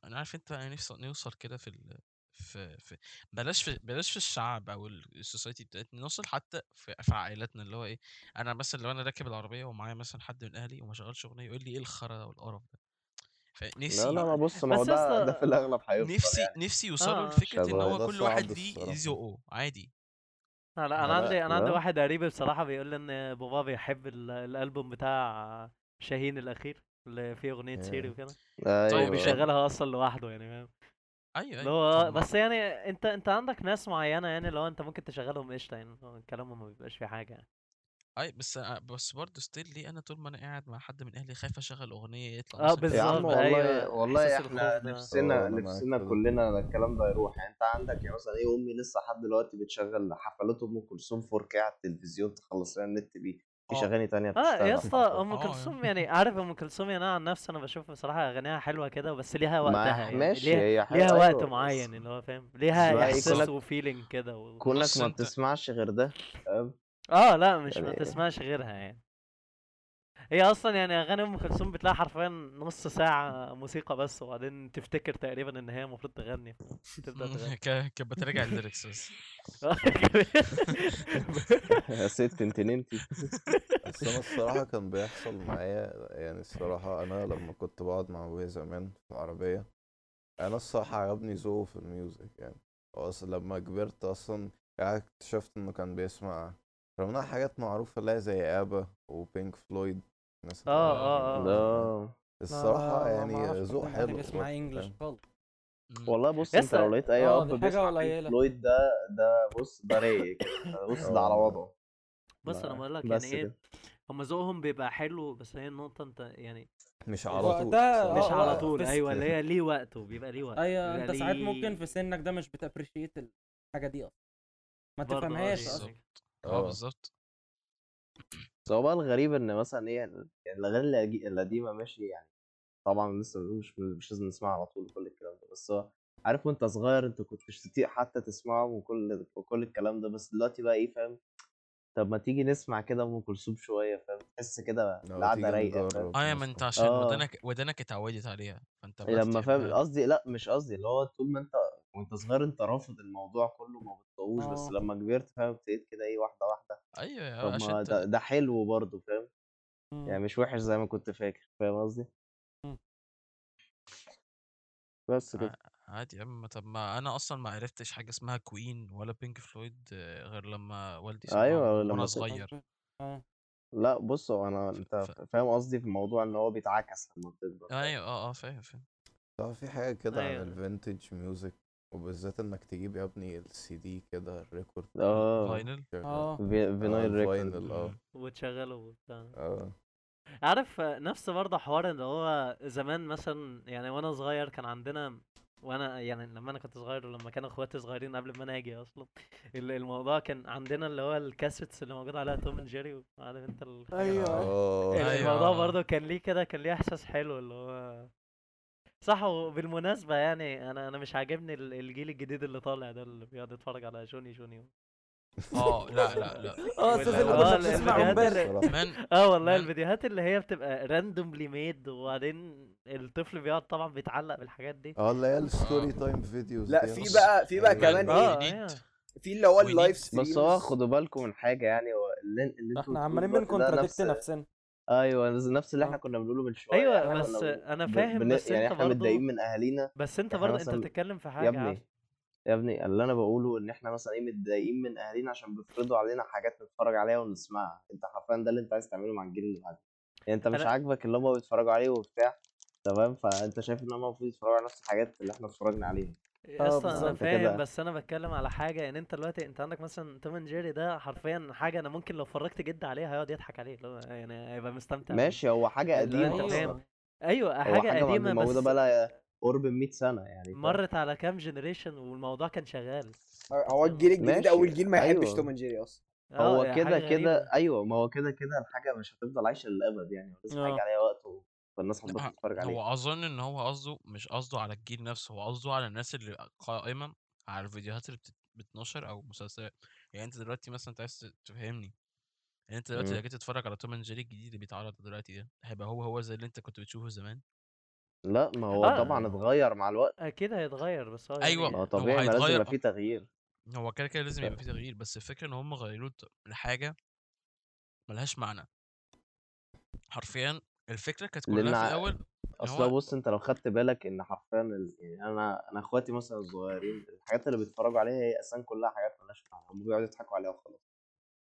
أنا عارف أنت أنا نفسي نوصل كده في ال... في في بلاش في بلاش في الشعب أو ال- السوسايتي بتاعتنا نوصل حتى في, في عائلاتنا اللي هو إيه أنا مثلا لو أنا راكب العربية ومعايا مثلا حد من أهلي وما شغلش أغنية يقول لي إيه الخرا والقرف ده. فنفسي لا لا ما بص ما هو بس ده ده في الأغلب هيوصل نفسي يعني نفسي يوصلوا آه. لفكرة إن هو ده كل صعب واحد ليه الصراحة. ذوقه عادي لا لا أنا لا، عندي أنا عندي لا. واحد قريبي بصراحه بيقول لي إن بابا بيحب ال- الألبوم بتاع شاهين الأخير اللي فيه أغنية ياه. سيري وكده طيب هو أيوه بيحب- بيشغلها أصلا لوحده يعني فاهم أيوه اللي أيوه هو طب ما- بس يعني أنت أنت عندك ناس معينة يعني لو أنت ممكن تشغلهم قشطة يعني هو كلامهم ما بيبقاش فيه حاجة يعني أي بس بس برضه still ليه أنا طول ما أنا قاعد مع حد من أهلي خايف أشغل أغنية يطلع آه مثلا يا عم بالظبط، والله أيوة، والله إحساس إحنا الخوف ده. نفسنا آه، أنا معاك نفسنا في ده. كلنا الكلام ده يروح يعني أنت عندك يعني مثلا إيه أمي لسه لحد دلوقتي بتشغل حفلات أم كلثوم 4K على التلفزيون تخلص لنا النت بيه مفيش آه. أغاني تانية آه يا اسطى. أم آه، كلثوم يعني عارف أم كلثوم يعني أنا عن نفسي أنا بشوف بصراحة أغانيها حلوة كده بس ليها وقتها يعني ماشي ليها هي حلوة ليها وقت أيوة، معين بس اللي هو فاهم ليها إحساس كونك- و feeling كده و... كونك بص ما بتسمعش غير ده فاهم آه لأ مش ما يعني- تسمعش غيرها يعني. هي أصلا يعني أغاني أم كلثوم بتلاقي حرفيا نص ساعة موسيقى بس وبعدين تفتكر تقريبا إن هي المفروض تغني تبدا تغني. ك- كانت بتراجع ال lyrics بس. يا ست أنت نمتي. بس أنا الصراحة كان بيحصل معايا يعني الصراحة أنا لما كنت بقعد مع أبويا زمان في العربية أنا الصراحة عجبني ذوقه في ال music يعني. هو أصلا لما كبرت أصلا يعني اكتشفت إنه كان بيسمع رغم انها حاجات معروفة اللي هي زي آبا وبينك فلويد الناس اللي آه هي- آه آه الصراحة ما يعني ذوق حلو بيسمع برضه، English؟ خالص. والله بص انت لو لقيت أي آه، أب بيسمع. فلويد ده ده بص ده رايق بص ده على. وضعه بص أنا بقول لك بس يعني إيه. هم ذوقهم بيبقى حلو بس هي النقطة أنت يعني مش هو على طول ده-. مش على طول أيوه اللي هي ليه وقته بيبقى ليه وقت أيوه أنت ساعات ممكن في سنك ده مش بت appreciate الحاجة دي أصلا ما تفهمهاش أصلا. آه آه. بالظبط بس هو بقى الغريب إن مثلا إيه يعني الأغاني القدي- القديمة ماشي يعني طبعا لسه مش مش لازم نسمعها على طول وكل الكلام ده بس هو عارف وأنت صغير أنت كنتش تطيق حتى تسمعهم وكل وكل الكلام ده بس دلوقتي بقى إيه فاهم طب ما تيجي نسمع كده أم كلثوم شوية فاهم تحس كده لو القعدة رايقة آه يا ما. أنت عشان آه. ودانك ودانك اتعودت عليها فأنت لما فاهم. قصدي لأ مش قصدي اللي هو طول ما أنت وأنت صغير أنت رافض الموضوع كله ما بتطوش بس آه. لما كبرت فاهم ابتديت كده إيه واحدة واحدة أيوه يا طب ده, ده حلو برضه فاهم مم. يعني مش وحش زي ما كنت فاكر فاهم قصدي مم. بس كده عادي يا عم طب ما أنا أصلا ما عرفتش حاجة اسمها كوين ولا بينك فلويد آه، غير لما والدي سمعهم أيوه لما وأنا صغير آه لأ بص هو أنا أنت ف- فاهم قصدي في الموضوع إن هو بيتعكس لما بتكبر؟ أيوه آه آه فاهم فاهم طبعا في حاجة كده عن أيوة. ال vintage music وبالذات إنك تجيب يا ابني السي دي كده ال record آه. vinyl؟ آه. vi- vinyl record. vinyl آه. وتشغله وبتاع. آه. عارف نفس برضه حوار اللي هو زمان مثلا يعني وأنا صغير كان عندنا وأنا يعني لما أنا كنت صغير ولما كانوا إخواتي صغيرين قبل ما أنا أجي أصلا ال- الموضوع كان عندنا اللي هو الكاسيتس اللي موجود عليها توم أند جيري عارف أنت أيوه ال- أيوة. الموضوع برضه كان ليه كده كان ليه إحساس حلو اللي هو صح وبالمناسبة يعني أنا أنا مش عاجبني ال- الجيل الجديد اللي طالع ده اللي بيقعد يتفرج على شوني شوني آه لا لا لا. آه أستاذ اللي آه، امبارح. آه والله. الفيديوهات اللي هي بتبقى randomly made وبعدين الطفل بيقعد طبعا بيتعلق بالحاجات دي. آه اللي هي ال story time videos لا في. بقى في بقى كمان إيه أيوه في اللي هو ال live بس streams هو خدوا بالكم من حاجة يعني هو اللي, اللي أنتوا إحنا عمالين بن contradict نفس نفسنا. أيوه نفس اللي إحنا آه. كنا بنقوله من شوية أيوه إحنا بس أنا فاهم بن- بس يعني أنت إحنا متضايقين من أهالينا بس أنت برضو أنت بتتكلم في يا حاجة ابني يا ابني اللي أنا بقوله إن إحنا مثلا إيه متضايقين من أهالينا عشان بيفرضوا علينا حاجات نتفرج عليها ونسمعها. أنت حرفيا ده اللي أنت عايز تعمله مع الجيل اللي بعدك يعني أنت مش أنا عاجبك اللي هم بيتفرجوا عليه وبتاع تمام؟ فأنت شايف إن هم المفروض يتفرجوا على نفس الحاجات اللي إحنا اتفرجنا عليها. يا اسطى أنا فاهم. بس أنا بتكلم على حاجة إن أنت دلوقتي أنت عندك مثلا توم أند جيري ده حرفيا حاجة أنا ممكن لو فرجت جد عليها هيقعد يضحك عليه اللي هو يعني هيبقى مستمتع ماشي هو حاجة هو قديمة أنت أصلا فاهم أيوه هو حاجة حاجة قديمة موجودة بس بقالها قرب ال 100 سنة يعني مرت على كام generation والموضوع كان شغال. هو الجيل الجديد أول ماشي جيل ما يحبش أيوه. توم أند جيري أصلا. هو آه يعني كده كده أيوه ما هو كده كده الحاجة مش هتفضل عايشة للأبد يعني لازم هيجي آه. عليها وقت فالناس هتبطل لا تتفرج عليها. هو أظن إن هو قصده مش قصده على الجيل نفسه هو قصده على الناس اللي قائمة على الفيديوهات اللي بتت- بتنشر أو مسلسلات. يعني أنت دلوقتي مثلا أنت عايز تفهمني ان أنت دلوقتي لو مم. جيت تتفرج على توم أند جيري الجديد اللي بيتعرض دلوقتي ده هيبقى هو هو زي اللي أنت كنت بتشوفه زمان؟ لأ ما هو آه. طبعا اتغير مع الوقت. أكيد هيتغير بس هو أيوه ما هو يعني هو طبيعي ما لازم هيتغير يبقى فيه تغيير. هو كده كده لازم ف- يبقى فيه تغيير بس الفكرة إن هم غيروه ت- لحاجة ملهاش معنى. حرفيا الفكرة كانت كلها في الأول إن أصل هو بص أنت لو خدت بالك إن حرفيا ال... يعني أنا أنا إخواتي مثلا الصغيرين الحاجات اللي بيتفرجوا عليها هي أصلا كلها حاجات مالهاش معنى هم بيقعدوا يضحكوا عليها وخلاص؟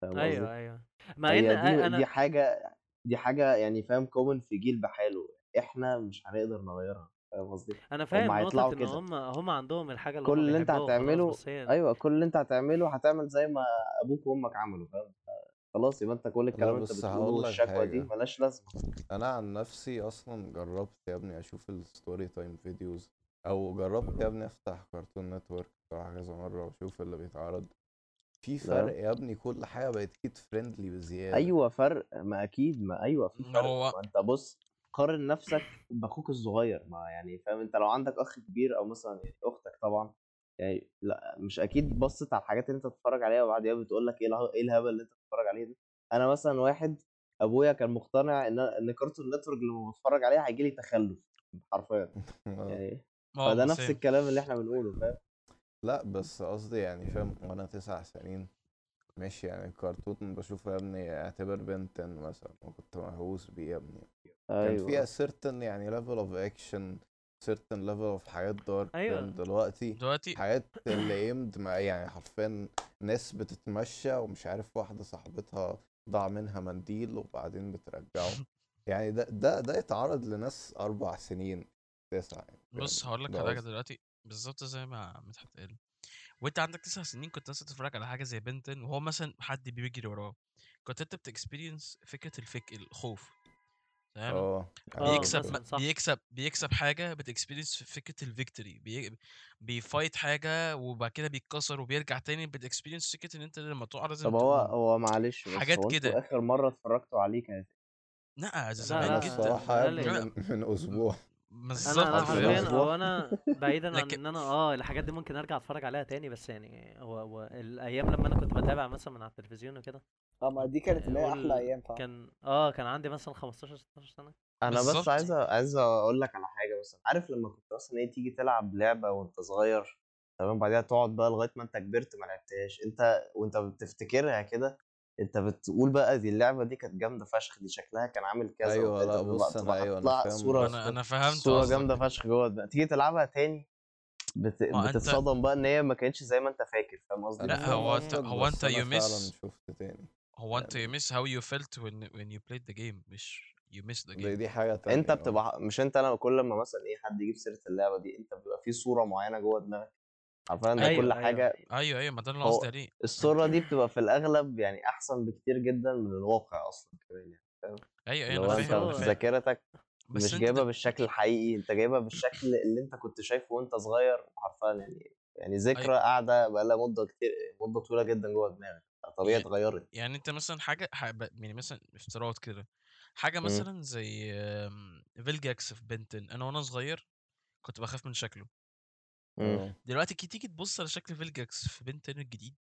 أيوه أيوه مع إن دي أنا دي حاجة دي حاجة يعني فاهم common في جيل بحاله إحنا مش هنقدر نغيرها فاهم قصدي؟ أنا هم فاهم نقطة إن هم هم عندهم الحاجة اللي كل اللي أنت هتعمله أيوه كل اللي أنت هتعمله هتعمل زي ما أبوك وأمك عملوا فاهم خلاص يبقى انت كل الكلام اللي انت بتقوله والشكوى دي. ملهاش لازمة. أنا عن نفسي أصلا جربت يا ابني أشوف ال story time videos أو جربت يا ابني أفتح كرتون نتورك بصراحه كذا مرة وأشوف اللي بيتعرض. في فرق يا ابني كل حاجة بقت kid friendly بزيادة. أيوه فرق ما أكيد ما أيوه في ما فرق. هو ما أنت بص قارن نفسك بأخوك الصغير ما يعني فاهم؟ أنت لو عندك أخ كبير أو مثلا يعني أختك طبعا يعني لأ مش أكيد بصت على الحاجات اللي أنت بتتفرج عليها وبعديها بتقول لك إيه إيه الهبل اللي أنت بتتفرج عليه ده. أنا مثلا واحد أبويا كان مقتنع إن إن كارتون نتورك لما بتفرج عليها هيجي لي تخلف حرفيا. آه. يعني آه فده نفس الكلام اللي إحنا بنقوله فاهم؟ لأ بس قصدي يعني فاهم وأنا تسع سنين ماشي يعني الكرتون بشوفه يا ابني اعتبر بنتن مثلا وكنت مهووس بيه يا ابني. كان فيها certain يعني level of action certain level of حاجات دارك أيوة. دلوقتي. دلوقتي. حاجات اللي ايمد يعني حرفيا ناس بتتمشى ومش عارف واحدة صاحبتها ضاع منها منديل وبعدين بترجعه. يعني ده ده ده يتعرض لناس أربع سنين تسعة يعني؟ بص هقول لك حاجة. دلوقتي. بالظبط زي ما مدحت قال وأنت عندك تسع سنين كنت مثلا تتفرج على حاجة زي بنتن وهو مثلا حد بيجري وراه. كنت أنت بتكسبيرينس فكرة الفك الخوف؟ تمام آه آه، بيكسب مثلا م- صح. بيكسب بيكسب حاجة بتكسبيرينس فكرة الفيكتوري بي بيفايت حاجة وبعد كده بيتكسر وبيرجع تاني بتكسبيرينس فكرة إن أنت لما تقع لازم طب هو تقوم هو معلش بس حاجات هو كده. آخر مرة اتفرجتوا عليه كانت لأ ده لا، زمان لا، جدا يا ابني لا. من, من أسبوع بالظبط أنا أنا حرفياً. حرفيا. هو أنا بعيدا عن لكن- إن أنا آه الحاجات دي ممكن أرجع أتفرج عليها تاني بس يعني هو, هو الأيام لما أنا كنت بتابع مثلا من على التلفزيون وكده آه ما دي كانت اللي هي أحلى أيام فعلا. كان آه كان عندي مثلا 15 16 سنة. أنا بس. عايز عايز أقول لك على حاجة مثلا. عارف لما كنت مثلا إيه تيجي تلعب لعبة وأنت صغير تمام بعدها تقعد بقى لغاية ما أنت كبرت ما لعبتهاش. أنت وأنت بتفتكرها كده أنت بتقول بقى دي اللعبة دي كانت جامدة فشخ دي شكلها كان عامل كذا أيوه. لأ انت بص أنا أيوه أنا فاهم. صورة أنا أنا فهمت صورة جامدة فشخ جوه دماغك. تيجي تلعبها تاني بت... بتتصدم بقى إن هي ما كانتش زي ما أنت فاكر فاهم قصدي؟ لأ، فاهم هو أنت- قصدك، هو بس أنت أنا you فعلا شفت تاني. هو أنت you يعني- miss how you felt when when you played the game مش you miss the دي, game. دي حاجة تانية أنت. بتبقى مش أنت لما كل ما مثلا إيه حد يجيب سيرة اللعبة دي أنت بيبقى في صورة معينة جوه دماغك؟ عارفين ده أيوة، كل أيوة. حاجة؟ أيوه أيوه ما ده اللي قصدي عليه. الصورة دي بتبقى في الأغلب يعني أحسن بكتير جدا من الواقع أصلا كمان يعني أيوه اللي أيوه هو أنا فاهم أنا فاهم ذاكرتك بس مش أنت جايبها بالشكل الحقيقي أنت جايبها بالشكل اللي أنت كنت شايفه وأنت صغير حرفيا يعني يعني ذكرى قاعدة بقالها مدة كتير مدة طويلة جدا جوه دماغك. يعني- اتغيرت يعني أنت مثلا حاجة يعني مثلا افتراض كده حاجة مم. مثلا زي آم، فيلجاكس في بنتن أنا وأنا صغير كنت بخاف من شكله مم. آه دلوقتي كي تيجي تبص على شكل فيلجاكس في بنتن الجديد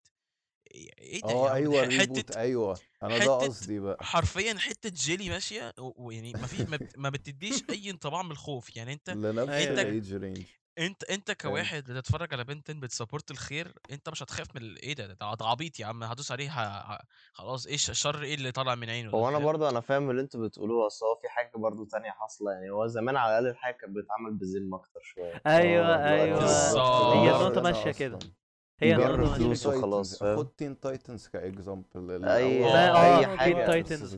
إيه إيه ده يا آه عم أيوه ح- حتة أيوه أنا ده حتة قصدي بقى حرفيا حتة جيلي ماشية و- ويعني ما في ما, بت- ما بتديش أي انطباع من الخوف يعني أنت لنفس. انت ال age range أنت أنت كواحد بتتفرج على بنتن بت support الخير أنت مش هتخاف من ال- إيه ده ده ده عبيط يا عم هدوس عليه ه... ه... خلاص إيش الشر إيه اللي طالع من عينه ده هو أنا فاهم؟ برضه أنا فاهم اللي أنتوا بتقولوه بس هو في حاجة برضه تانية حاصلة يعني هو زمان على الأقل الحاجة كانت بتتعمل بذمه أكتر شوية. أيوه آه دلوقتي أيوه. بالظبط. هي آه، النقطة ماشية كده. هي النقطة ماشية فلوس كده. وخلاص فاهم؟ خد Teen Titans ك example اي ما آه أي حاجة. Teen Titans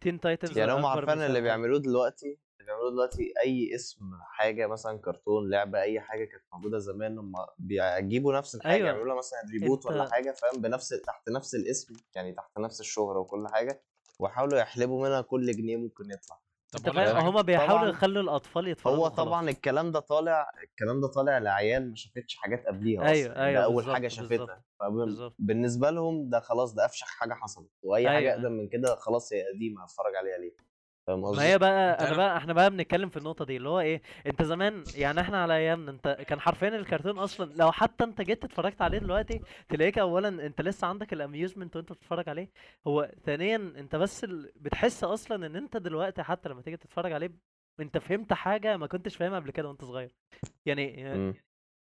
Teen Titans يعني هم عارفين اللي بيعملوه دلوقتي اللي بيعملوه دلوقتي أي اسم حاجة مثلا كرتون لعبة أي حاجة كانت موجودة زمان هم بيجيبوا نفس الحاجة أيوه. يعملوا لها مثلا reboot ولا حاجة فاهم؟ بنفس تحت نفس الاسم يعني تحت نفس الشهرة وكل حاجة ويحاولوا يحلبوا منها كل جنيه ممكن يطلع. طب حاجة هما بيحاولوا يخلوا الأطفال يتفرجوا هو طبعا الكلام ده طالع الكلام ده طالع لعيال ما شافتش حاجات قبليها أيوه أصلا يعني أيوه ده أول حاجة شافتها. بالظبط. فبالنسبه لهم ده خلاص ده أفشخ حاجة حصلت وأي حاجة أيوه. أقدم من كده خلاص هي قديمة هتفرج عليها ليه؟ فاهم ما قصدي؟ هي بقى أنا بقى إحنا بقى بنتكلم في النقطة دي اللي هو إيه أنت زمان يعني إحنا على أيامنا أنت كان حرفيا الكرتون أصلا لو حتى أنت جيت اتفرجت عليه دلوقتي تلاقيك اولا أنت لسه عندك الاميوزمنت وأنت بتتفرج عليه. هو ثانيا أنت بس ال... بتحس أصلا إن أنت دلوقتي حتى لما تيجي تتفرج عليه أنت فهمت حاجة ما كنتش فاهمها قبل كده وأنت صغير. يعني.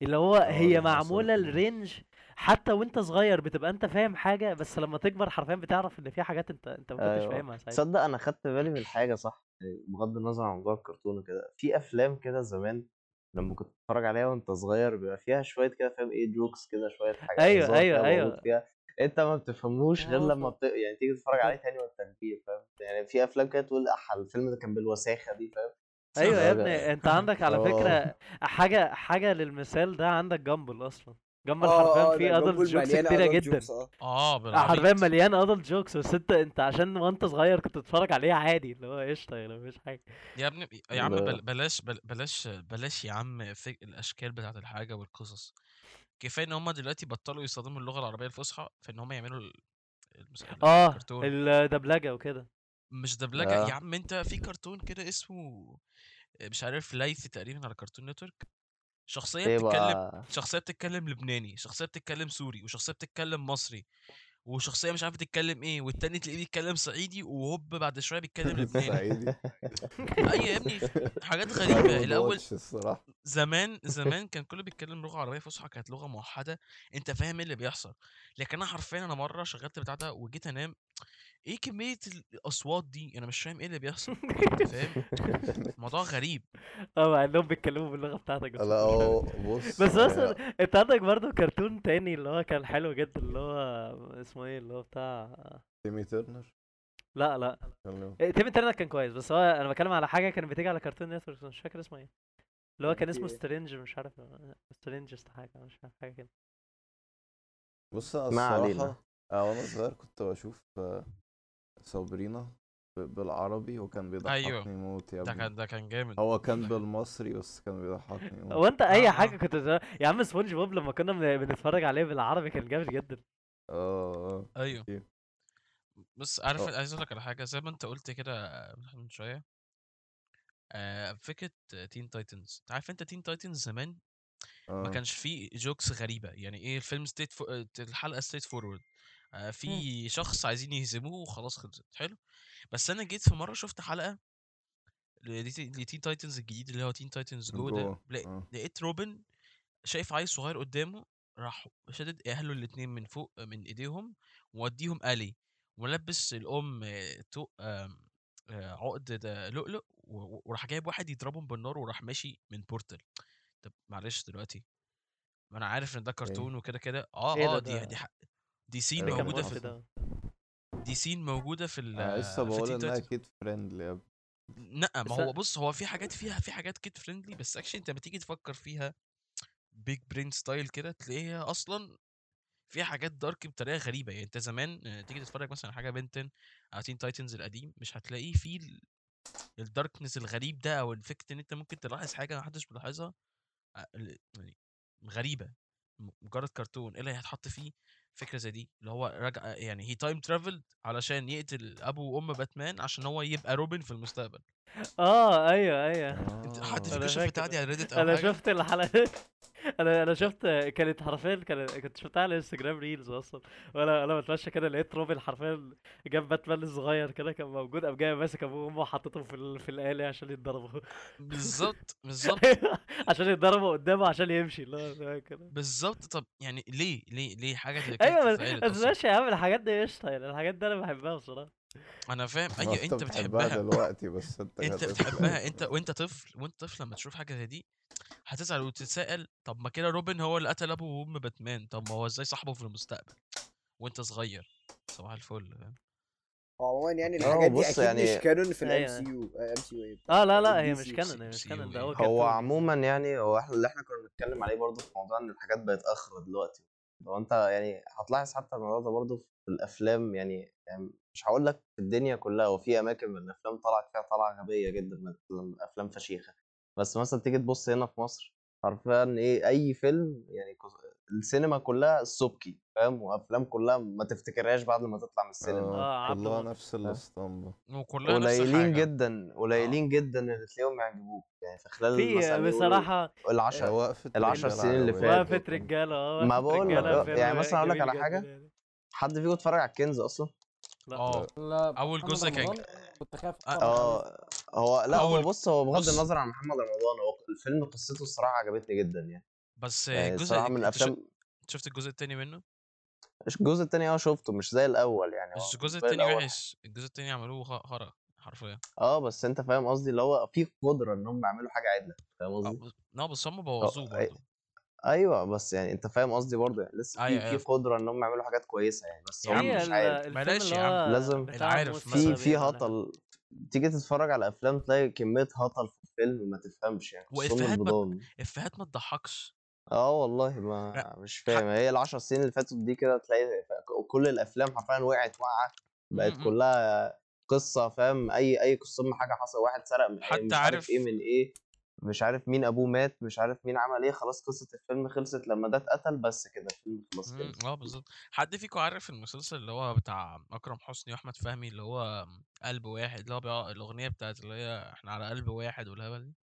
اللي هو هي معمولة ال range حتى وانت صغير بتبقى انت فاهم حاجة بس لما تكبر حرفيا بتعرف إن في حاجات انت انت ما كنتش أيوه. فاهمها ساعتها. تصدق أنا خدت بالي من حاجة صح بغض النظر عن موضوع الكرتون وكده في أفلام كده زمان لما كنت بتتفرج عليها وأنت صغير بيبقى فيها شوية كده فاهم إيه jokes كده شوية حاجات أيوه أيوه أيوه. فيها أنت ما بتفهموش غير لما بت... يعني تيجي تتفرج عليه تاني وأنت كبير فاهم؟ يعني في أفلام كده تقول أح الفيلم ده كان بالوساخة دي فاهم؟ أيوه يا ابني أنت عندك على آه. فكرة حاجة حاجة للمثال ده عندك Gumball أصلا. Gumball آه حرفيا آه فيه ده adult jokes كتيرة جدا. آه. آه حرفيا مليان adult jokes بس انت انت عشان وانت صغير كنت بتتفرج عليه عادي اللي هو قشطة يعني مفيش حاجة. يا ابني يا عم لا. بل بلاش بل بلاش بلاش يا عم في الأشكال بتاعت الحاجة والقصص. كفاية إن هم دلوقتي بطلوا يستخدموا اللغة العربية الفصحى في إن هم يعملوا آه الدبلجة وكده. مش دبلجة يا آه عم أنت في كرتون كده اسمه مش عارف ليث تقريبا على Cartoon Network. شخصية بتتكلم شخصية بتتكلم لبناني شخصية بتتكلم سوري وشخصية بتتكلم مصري وشخصية مش عارف تتكلم إيه والتاني تلاقيه بيتكلم صعيدي وهوب بعد شوية بيتكلم لبناني. صعيدي. أي يا ابني حاجات غريبة. الأول زمان زمان كان كله بيتكلم لغة عربية فصحى كانت لغة موحدة. أنت فاهم إيه اللي بيحصل. لكن أنا حرفيا أنا مرة شغلت بتاع ده وجيت أنام. إيه كمية الأصوات دي؟ أنا مش فاهم إيه اللي بيحصل فاهم؟ موضوع غريب. آه مع إنهم بيتكلموا باللغة بتاعتك بس لا بص بس أصلا أنت عندك برضه كرتون تاني اللي هو كان حلو جدا اللي هو اسمه إيه؟ اللي هو بتاع تيمي ترنر لا لا. إيه، تيم انترنت كان كويس بس هو أنا بتكلم على حاجة كانت بتيجي على Cartoon Network مش فاكر اسمه إيه. اللي هو كان اسمه strange مش عارف strange حاجة مش عارف حاجة كده. بص آه، وأنا صغير كنت بشوف صابرينا بالعربي وكان أيوه. بيضحكني موت يا ده ابني. كان ده كان جامد. هو كان بالمصري بس كان بيضحكني موت. هو أنت أي حاجة كنت يا عم سبونج بوب لما كنا بن- بنتفرج عليه بالعربي كان جامد جدا. آه آه. أيوه. بس عارف آه. عايز أقول لك على حاجة زي ما أنت قلت كده من شوية. آه فكرة Teen Titans عارف أنت Teen Titans زمان ما آه. كانش فيه jokes غريبة. يعني إيه الفيلم straight fo... الحلقة straight forward آه. في شخص عايزين يهزموه وخلاص خلصت. حلو. بس أنا جيت في مرة شفت حلقة ل Teen Titans الجديد اللي هو Teen Titans Go ده. آه. لقيت روبن شايف عيل صغير قدامه راح شدد اهله الاتنين من فوق من إيديهم ووديهم alley ولبس الأم آه، آم، آه، عقد لؤلؤ وراح جايب واحد يضربهم بالنار وراح ماشي من portal طب معلش دلوقتي ما أنا عارف إن ده كرتون وكده كده. آه ده آه دي دي ده دي scene كان موجودة في دي scene موجودة في ال أنا لسه بقول إنها kid friendly يا ابني. لا ما بس هو بص هو في حاجات فيها في حاجات kid friendly بس actually أنت لما تيجي تفكر فيها big brain style كده تلاقيها أصلا فيها حاجات dark بطريقة غريبة. يعني أنت زمان آه، تيجي تتفرج مثلا على حاجة Ben 10 أو Teen Titans القديم مش هتلاقيه فيه ال- ال darkness الغريب ده أو الفكرة إن أنت ممكن تلاحظ حاجة محدش ملاحظها آه، ال- يعني غريبة. مجرد كرتون. إيه اللي هيتحط فيه؟ فكرة زي دي اللي هو رجع يعني هي time traveled علشان يقتل أبو وأم باتمان عشان هو يبقى روبن في المستقبل. آه أيوه أيوه. أنت حد البتاع فاكر. دي على Reddit أنا شفت الحلقة أنا أنا شفت كانت حرفيا كانت كنت شفتها على ال Instagram reels أصلا. وأنا أنا بتمشى كده لقيت روبن حرفيا جاب باتمان الصغير كده كان موجود قام جاي ماسك أبوه وأمه وحطيتهم في ال- في ال alley عشان يتضربوا. بالظبط بالظبط. عشان يتضربوا قدامه عشان يمشي. اللي هو كده. بالظبط. طب يعني ليه ليه ليه حاجة زي كده أيوه بس؟ ماشي يا عم الحاجات دي قشطة يعني الحاجات دي أنا بحبها بصراحة. أنا فاهم. أيوه أنت بتحبها. دلوقتي بس أنت أنت بتحبها. أنت وأنت طفل وأنت طفل لما تشوف حاجة زي دي هتزعل وتتساءل طب ما كده روبن هو اللي قتل أبو وأم باتمان طب ما هو إزاي صاحبه في المستقبل؟ وأنت صغير. صباح الفل فاهم؟ هو عموما يعني آه، الحاجات دي بص أكيد يعني- مش canon في ال M. C U M C U آه لا لا هي مش canon هي مش canon ده هو يعني. هو عموما يعني هو إحنا اللي إحنا كنا بنتكلم عليه برضه في موضوع إن الحاجات بقت أخرى دلوقتي. لو أنت يعني هتلاحظ حتى الموضوع ده برضه في الأفلام يعني, يعني مش هقول لك في الدنيا كلها وفي أماكن من الأفلام طلعت فيها طلعه غبية جدا من أفلام فشيخة. بس مثلا تيجي تبص هنا في مصر حرفيا إيه أي فيلم يعني السينما كلها السبكي فاهم؟ وأفلام كلها ما تفتكرهاش بعد ما تطلع من السينما. آه، آه عبده كلها. نفس الأسطمبة. وكلها نفس قليلين جدا قليلين جدا اللي تلاقيهم يعجبوك. يعني في خلال في مثلا بصراحة العشر وقفة العشر رجالة سنين اللي. وقفة جدا. رجالة آه ما بقول آه، يعني مثلا أقول لك على حاجة، جداً يعني. حد فيكم اتفرج على الكنز أصلا؟ لأ. آه. محمد جزء كان- كنت خايف آه،. آه هو لأ هو أول- بص هو بغض. النظر عن محمد رمضان هو الفيلم قصته الصراحة عجبتني جدا يعني. بس يعني الجزء الصراحة من الأفلام شفت الجزء التاني منه؟ الجزء التاني آه شفته مش زي الأول يعني بس الجزء الأول. وحش الجزء التاني عملوه خ- خرا حرفيا. آه بس أنت فاهم قصدي اللي هو في قدرة ان هم يعملوا حاجة عدلة فاهم آه قصدي؟ لا بس هم بوظوه أي- برضه. أيوه بس يعني أنت فاهم قصدي برضه يعني لسه أيوة، في أيوة. في قدرة إن هم يعملوا حاجات كويسة يعني بس هم هي مش ال- عارف الفيلم بلاش اللي يا عم. لازم- بتاع العارف موسى في مثلا. في بيعملها. هطل تيجي تتفرج على أفلام تلاقي كمية هطل في الفيلم ما تفهمش يعني خصوصا وإفيهات ما- البضان إفيهات ما تضحكش آه والله ما مش فاهم هي العشر سنين اللي فاتوا دي كده تلاقي كل الأفلام حرفيا وقعت وقعه بقت م- م. كلها قصة فاهم أي أي قصة حاجة حصل واحد سرق من حد مش عارف عارف- إيه من إيه مش عارف مين أبوه مات مش عارف مين عمل إيه خلاص قصة الفيلم خلصت لما ده اتقتل بس كده الفيلم خلاص مم، كده آه بالظبط. حد فيكم عارف المسلسل اللي هو بتاع أكرم حسني وأحمد فهمي اللي هو قلب واحد اللي هو بيقع- الأغنية بتاعت اللي هي إحنا على قلب واحد والهبل دي؟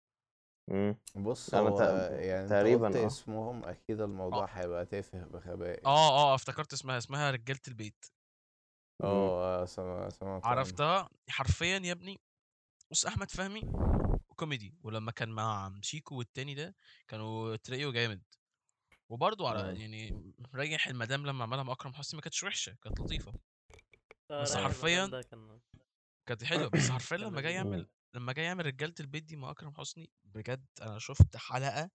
مم. بص أنا هو تق- يعني تقريباً، انت قلت آه. اسمهم أكيد الموضوع هيبقى تافه بغباء. آه آه افتكرت اسمها اسمها رجالة البيت. آه سمع سمعت عنه. عرفتها؟ حرفيا يا ابني بص أحمد فهمي كوميدي ولما كان مع شيكو والتاني ده كانوا تريو جامد وبرضه على مم. يعني ريح المدام لما عملها مع اكرم حسني ما كانتش وحشة كانت لطيفة آه، بس حرفياً كانت حلوة بس حرفيا لما جاي. يعمل لما جاي يعمل رجالة البيت دي مع اكرم حسني بجد أنا شفت حلقة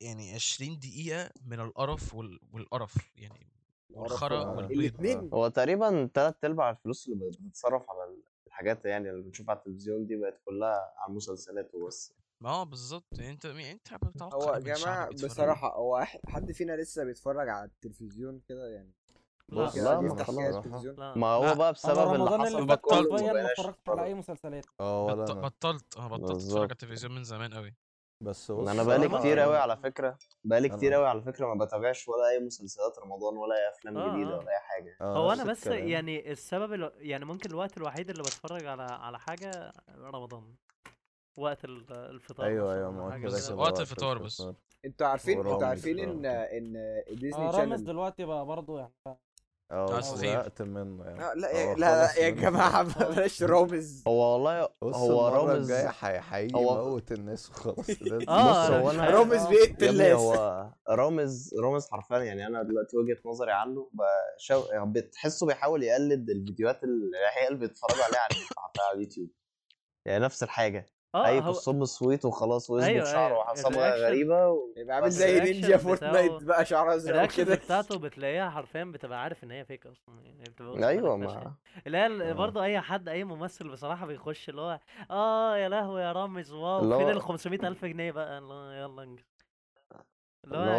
يعني 20 دقيقة من القرف وال... والقرف يعني والخرا آه. والبيض هو تقريبا تلات أرباع الفلوس اللي بتتصرف على الحاجات يعني اللي بنشوفها على التلفزيون دي بقت كلها على المسلسلات وبس ما هو بالظبط يعني أنت يعني أنت بتتوقع هو يا الشعب جماعة بيتفرج؟ بصراحة هو حد فينا لسه بيتفرج على التلفزيون كده يعني لا لا، ما خلاص. ما هو. بقى بسبب اللي حصل حرفيا ما اتفرجتش. على أي مسلسلات آه ولا بطلت أنا بطلت أتفرج. على التلفزيون من زمان قوي بس بص أنا بقالي كتير قوي على فكرة بقالي أنا- كتير قوي على فكرة ما بتابعش ولا أي مسلسلات رمضان ولا أي أفلام آه، جديدة آه. ولا أي حاجة آه، هو أنا بس الكلام. يعني السبب ألو... يعني ممكن الوقت الوحيد اللي بتفرج على على حاجة رمضان وقت ال- الفطار أيوه أيوه ما هو حاجة كده بس وقت الفطار بس. أنتوا عارفين أنتوا عارفين إن. إن ديزني آه رامز دلوقتي بقى برضه يعني آه أصل زهقت منه يعني آه، لا لا لا يا. جماعة بلاش رامز هو والله بص هو هيجي هو- يموت الناس وخلاص آه بص، أنا هو عارف. رامز آه. بيقتل الناس هو رامز رامز حرفيا يعني أنا دلوقتي وجهة نظري عنه بشو... بتحسه بيحاول يقلد الفيديوهات اللي العيال بيتفرجوا عليها على اليوتيوب يعني نفس الحاجة آه اي هو قصام صويت وخلاص ويظبط أيوة، شعره أيوة. الرياكشن- غريبة و... يبقى عامل بس زي نينجا بتاعه- فورتنايت بقى شعره ازرق وكده بتاعته بتلاقيها حرفيا بتبقى عارف إن هي فيك أصلا يعني بتبقى أيوه. ما اللي هي ال- آه. برضه أي حد أي ممثل بصراحة بيخش اللي هو آه يا لهوي يا رامز واو فين ال 500 ألف جنيه بقى اللي هو يلا انجز اللي هو اللي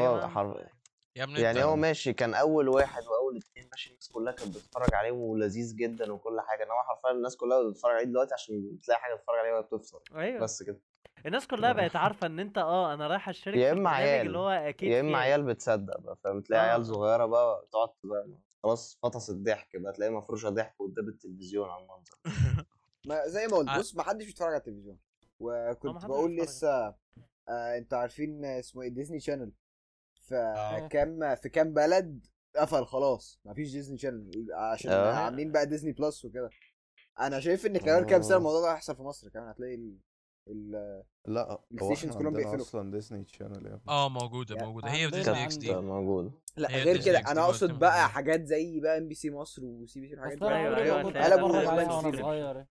يا ابني يعني هو ماشي كان أول واحد وأول اتنين ماشي الناس كلها كانت بتتفرج عليه ولذيذ جدا وكل حاجة إنما حرفيا الناس كلها بتتفرج عليه دلوقتي عشان تلاقي حاجة تتفرج عليها وهي بتفطر أيوه بس كده الناس كلها آه. بقت عارفة إن أنت آه أنا رايح أشترك يا البرنامج عيال، اللي هو أكيد يا إما عيال بتصدق بقى فاهم تلاقي آه. عيال صغيرة بقى تقعد بقى خلاص فطس الضحك بقى تلاقي مفروشة ضحك قدام التلفزيون على المنظر ما زي ما قلت ع- بص ما حدش بيتفرج على التلفزيون وكنت بقول. لسه آه أنتوا عارفين اسمه إيه ديزني channel آه. في كام في كام بلد قفل خلاص. ما فيش ديزني channel عشان آه. عاملين بقى ديزني plus وكده. أنا شايف إن كمان كام سنة آه. الموضوع ده هيحصل في مصر كمان. هتلاقي ال... ال... لا ال stations كلهم بيقفلوا. أصلا ديزني ابني. آه موجودة يعني موجودة. هي عندنا- ديزني إكس دي ده موجود لا هي غير كده أنا أقصد بقى. حاجات زي بقى ام بي سي مصر وسي بي سي والحاجات أصل دي. أنا أيوة، عمري أيوة،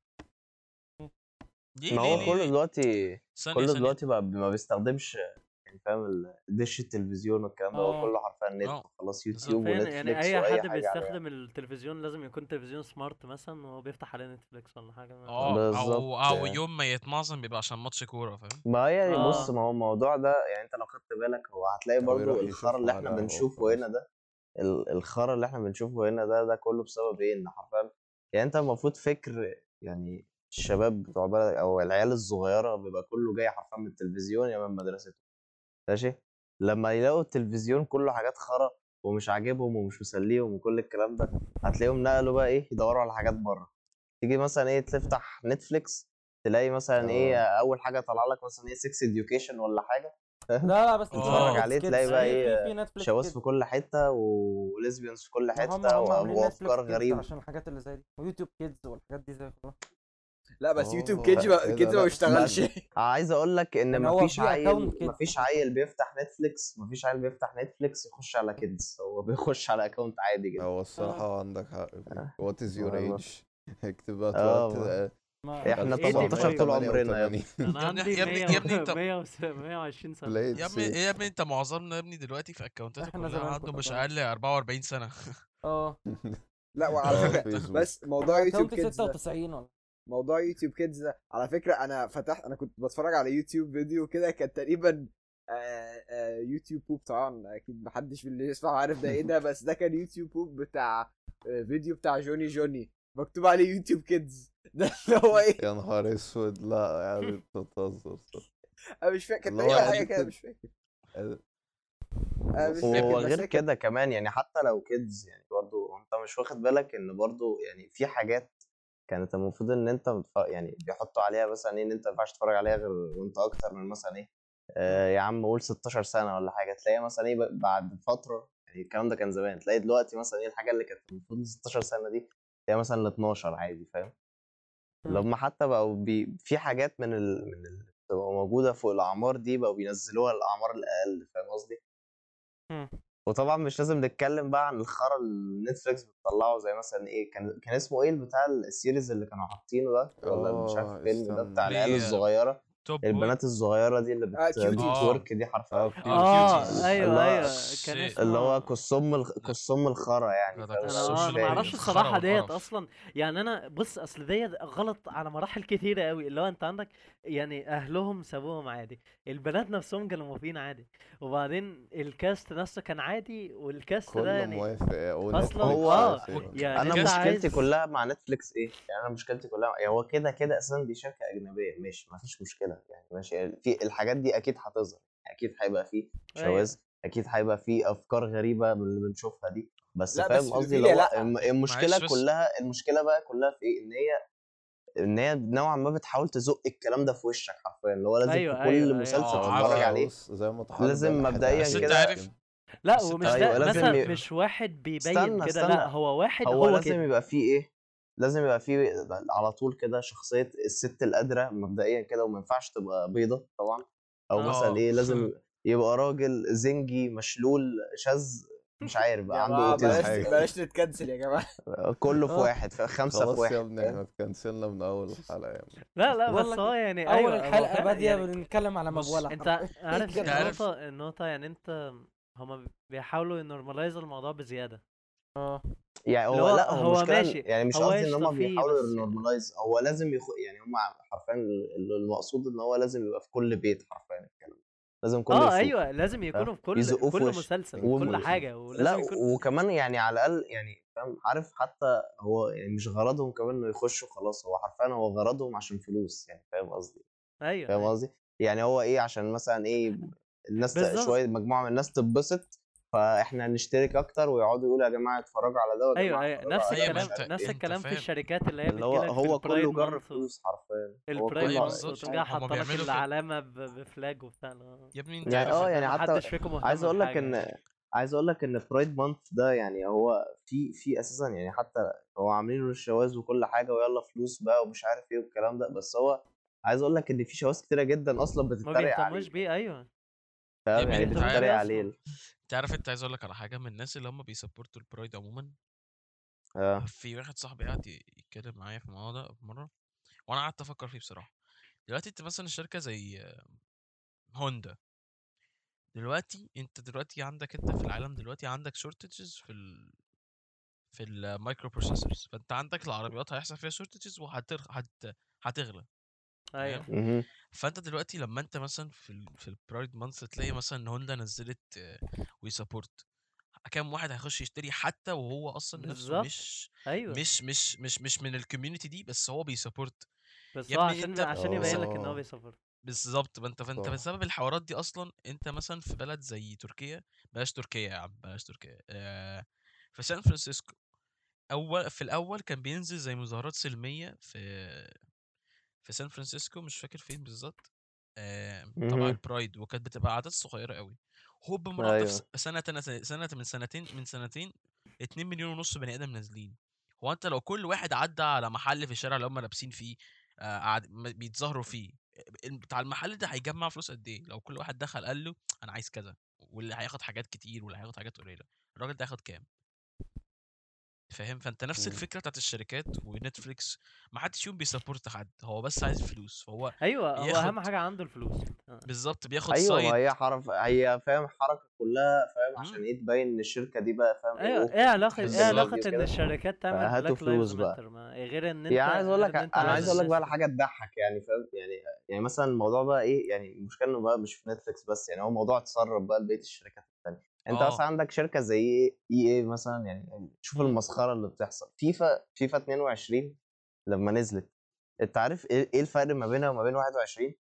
ما هو كله؟ دلوقتي كله دلوقتي بقى ما بيستخدمش يعني فاهم دش التلفزيون والكلام ده هو آه. كله حرفيا نت آه. خلاص. يوتيوب ونتفليكس يعني أي حد بيستخدم التلفزيون لازم يكون تلفزيون smart مثلا وهو بيفتح عليه نتفليكس ولا حاجة ما- آه أو بالظبط. أو يوم ما يتمعظم بيبقى عشان ماتش كورة فاهم ما هي آه. بص ما هو الموضوع ده يعني أنت لو خدت بالك هو هتلاقي برضو يروح الخرا اللي إحنا بنشوفه. هنا ده ال- الخرا اللي إحنا بنشوفه هنا ده ده كله بسبب إيه إن حرفيا يعني أنت المفروض فكر يعني الشباب بتوع بلدك أو العيال الصغيرة بيبقى كله جاي حرفيا من التلفزيون يا من مدرستهم ماشي؟ لما يلاقوا التلفزيون كله حاجات خرا ومش عاجبهم ومش مسليهم وكل الكلام ده هتلاقيهم نقلوا بقى إيه يدوروا على حاجات بره تيجي مثلا إيه تفتح نتفليكس تلاقي مثلا إيه أول حاجة طالعة لك مثلا إيه sex education ولا حاجة لا لا بس آه. تتفرج عليه تلاقي بقى إيه في نتفليكس شواذ في كل حتة و lesbians في كل حتة وأفكار غريبة. عشان الحاجات اللي زي دي ويوتيوب kids والحاجات دي زي كده. لا بس يوتيوب kids ما إيه؟ kids ما لا، بيشتغلش عايز أقول لك إن مفيش في عيل مفيش. عيل بيفتح نتفليكس مفيش عيل بيفتح نتفليكس يخش على kids هو بيخش على account عادي جدا هو الصراحة عندك حق وات از يور. ايج اكتب بقى آه،. آه، إحنا إيه دي 18 طول عمرنا يا ابني 1988. أنا يا ابني- يا ابني- 100 يا ابني انت- 120 سنة يا ابني. يا ابني أنت معظمنا يا ابني دلوقتي في كلها زمان عنده مش. أقل 44 سنة آه لا وعلى آه، فكرة. بس موضوع يوتيوب كيدز ده 96 ولا موضوع يوتيوب كيدز ده. على فكرة أنا فتحت أنا كنت بتفرج على يوتيوب فيديو كده كان تقريبا آه، آه، يوتيوب بوب طبعا أكيد محدش من اللي يسمع عارف ده إيه ده بس ده كان يوتيوب بوب بتاع آه، فيديو بتاع جوني جوني. مكتوب عليه يوتيوب kids. ده اللي هو إيه؟ يا نهار أسود. لا يعني انت بتهزر. صح. أنا مش فاكر كان حاجة كده. مش فاكر. أنا مش فاكر وهو بس غير هي كانت- كده كمان يعني حتى لو kids يعني برضو أنت مش واخد بالك إن برضو يعني في حاجات كانت المفروض إن أنت. يعني بيحطوا عليها مثلا إيه إن أنت ما ينفعش تتفرج عليها غير وأنت أكتر من مثلا إيه آه يا عم قول 16 سنة ولا حاجة تلاقي مثلا إيه بعد فترة يعني الكلام ده كان زمان تلاقي دلوقتي مثلا إيه الحاجة اللي كانت المفروض 16 سنة دي تلاقي مثلا ل 12 عادي فاهم. لما حتى بقوا بي... في حاجات من ال... من بتبقى موجودة فوق الأعمار دي بقوا بينزلوها الاعمار الأقل فاهم قصدي؟ وطبعا مش لازم نتكلم بقى عن الخرا اللي نتفليكس بتطلعه زي مثلا إيه كان كان اسمه إيه بتاع السيريز اللي كانوا حاطينه ده ولا مش عارف آه، الفيلم ده بتاع. العيال؟ الصغيرة توب البنات الصغيرة دي اللي آه،. بتورك دي حرفيا. آه، آه أيوه هو أيوه كان اللي هو كصم الخ... كصم الخرا يعني؟ أنا ما. أعرفش الصراحة ديت. أصلا. يعني أنا بص أصل ديت غلط على مراحل كتيرة قوي اللي هو أنت عندك يعني أهلهم سابوهم عادي البنات نفسهم كانوا موافقين عادي. وبعدين الكاست نفسه كان عادي والكاست ده كله يعني موافق. أصلاً هو- آه، يعني أنا مشكلتي كلها مع نتفليكس إيه؟ يعني أنا مشكلتي كلها يعني هو كده كده أساسا دي شركة أجنبية. ماشي ما فيش مشكله يعني ماشي في الحاجات دي أكيد هتظهر أكيد هيبقى فيه أيوة. شواذ أكيد هيبقى فيه أفكار غريبة من اللي بنشوفها دي بس فاهم قصدي. الم- المشكلة. كلها المشكلة بقى كلها في إيه إن هي إن هي نوعا ما بتحاول تزق الكلام ده في وشك حرفيا اللي هو لازم أيوة، في أيوة، كل أيوة. مسلسل آه، تتفرج. عليه زي ما لازم مبدئياً كده-. لا ومش ده أيوة، لازم مثلا ي- مش واحد بيبين كده لا هو واحد هو هو, لازم كده يبقى فيه إيه لازم يبقى فيه على طول كده شخصية الست القادره مبدئيا كده وما ينفعش تبقى بيضة طبعا أو آه. مثلا إيه لازم يبقى راجل زنجي مشلول شاذ مش عارف بقى عنده autism بلاش حاجة. بلاش نت cancel يا جماعة كله في آه. واحد ف- خمسة في خلاص يا واحد ابني؟ إحنا ات cancel نا من أول الحلقة يا ابني لا لا بس هو يعني اول أيوه هو الحلقة فعلا بادية يعني بنتكلم على مبوله أنت. عارف إيه النقطة النقطة يعني أنت هما بيحاولوا ي normalize الموضوع بزيادة آه يعني هو لأ هو, هو مشكلة ماشي، يعني مش قصدي إن هم بيحاولوا ي normalize هو لازم يخ... يعني هم حرفيا ال- المقصود إن هو لازم يبقى في كل بيت حرفيا الكلام لازم كله آه. أيوه لازم يكونوا في كل في كل. مسلسل وكل حاجة لأ ولازم يكون وكمان يعني على الأقل يعني فاهم عارف حتى هو يعني مش غرضهم كمان إنه يخشوا خلاص هو حرفيا هو غرضهم عشان فلوس يعني فاهم قصدي أيوه فاهم أيوة. قصدي يعني هو إيه عشان مثلا إيه الناس. شوية مجموعة من الناس تتبسط فاحنا نشترك أكتر ويقعدوا يقولوا يا جماعة اتفرجوا على ده أيوه أيوه نفس أيوة، ما الكلام أنت- نفس الكلام في. الشركات اللي هي اللي هو هو كله month فلوس حرفيا month بالظبط. حاطة لك. العلامة ب flag وبتاع. يا ابني أنت يعني عارف آه يعني حتى محدش فيكم مهتم عايز أقول لك إن. عايز أقول لك إن pride month ده يعني هو في في أساسا يعني حتى هو عاملين له الشواذ وكل حاجة ويلا فلوس بقى ومش عارف إيه والكلام ده بس هو عايز أقول لك إن في شواذ كتيرة جدا أصلا ما بتتريق بيهتموش عليه بيه أيوه فاهم يعني بيهتموش بتتريق عليه انت عارف أنت عايز أقول لك على حاجة من الناس اللي هم بي support وا ال pride عموما آه. في واحد صاحبي قاعد ي- يتكلم معايا في الموضوع ده في مرة وأنا قعدت أفكر فيه بصراحة. دلوقتي أنت مثلا شركه زي آه، هوندا دلوقتي أنت دلوقتي عندك أنت في العالم دلوقتي عندك shortages في ال في ال microprocessors فأنت عندك العربيات هيحصل فيها shortages وهتغ... أيوه. فأنت دلوقتي لما أنت مثلا في ال في ال pride month تلاقي مثلا إن هوندا نزلت we support كام واحد هيخش يشتري حتى وهو أصلا نفسه. مش أيوه مش مش مش مش من ال community دي بس هو بي support بس هو عشان انت- عشان يبين لك إن هو. بي support بالظبط ما أنت فأنت. بسبب الحوارات دي أصلا أنت مثلا في بلد زي تركيا بلاش تركيا يا عم بلاش تركيا آه في سان فرانسيسكو أول في الأول كان بينزل زي مظاهرات سلمية في في سان فرانسيسكو مش فاكر فين بالظبط آه تبع. البرايد وكانت بتبقى أعداد صغيرة قوي هوب مره في س- سنة سنة من سنتين من سنتين 2 مليون ونص بني آدم نازلين. هو أنت لو كل واحد عدى على محل في الشارع اللي هم لابسين فيه آه بيتظاهروا فيه بتاع المحل ده هيجمع فلوس قد إيه؟ لو كل واحد دخل قال له أنا عايز كذا واللي هياخد حاجات كتير واللي هياخد حاجات قليلة الراجل ده هياخد كام؟ فاهم فأنت نفس مم. الفكرة بتاعت الشركات ونتفليكس ما حدش فيهم بي support حد هو بس عايز فلوس فهو أيوه هو أهم حاجة عنده الفلوس آه. بالظبط بياخد أيوه side هي حرف هي فاهم حركة كلها فاهم مم. عشان إيه تبين إن الشركة دي بقى فاهم أيوه إيه علاقة إيه. علاقة إن الشركات تعمل فهاتوا بلاك فلوس بقى. غير إن أنت يعني عايز أقول لك أنا عايز أقول لك بقى على حاجة تضحك يعني فاهم يعني يعني مثلا الموضوع بقى إيه يعني المشكلة إنه بقى مش في نتفليكس بس يعني هو موضوع اتسرب بقى لبقية الشركات أنت آه. مثلا عندك شركة زي EA مثلا؟ يعني شوف المسخرة اللي بتحصل. فيفا فيفا 22 لما نزلت أنت عارف إيه إيه الفرق ما بينها وما بين 21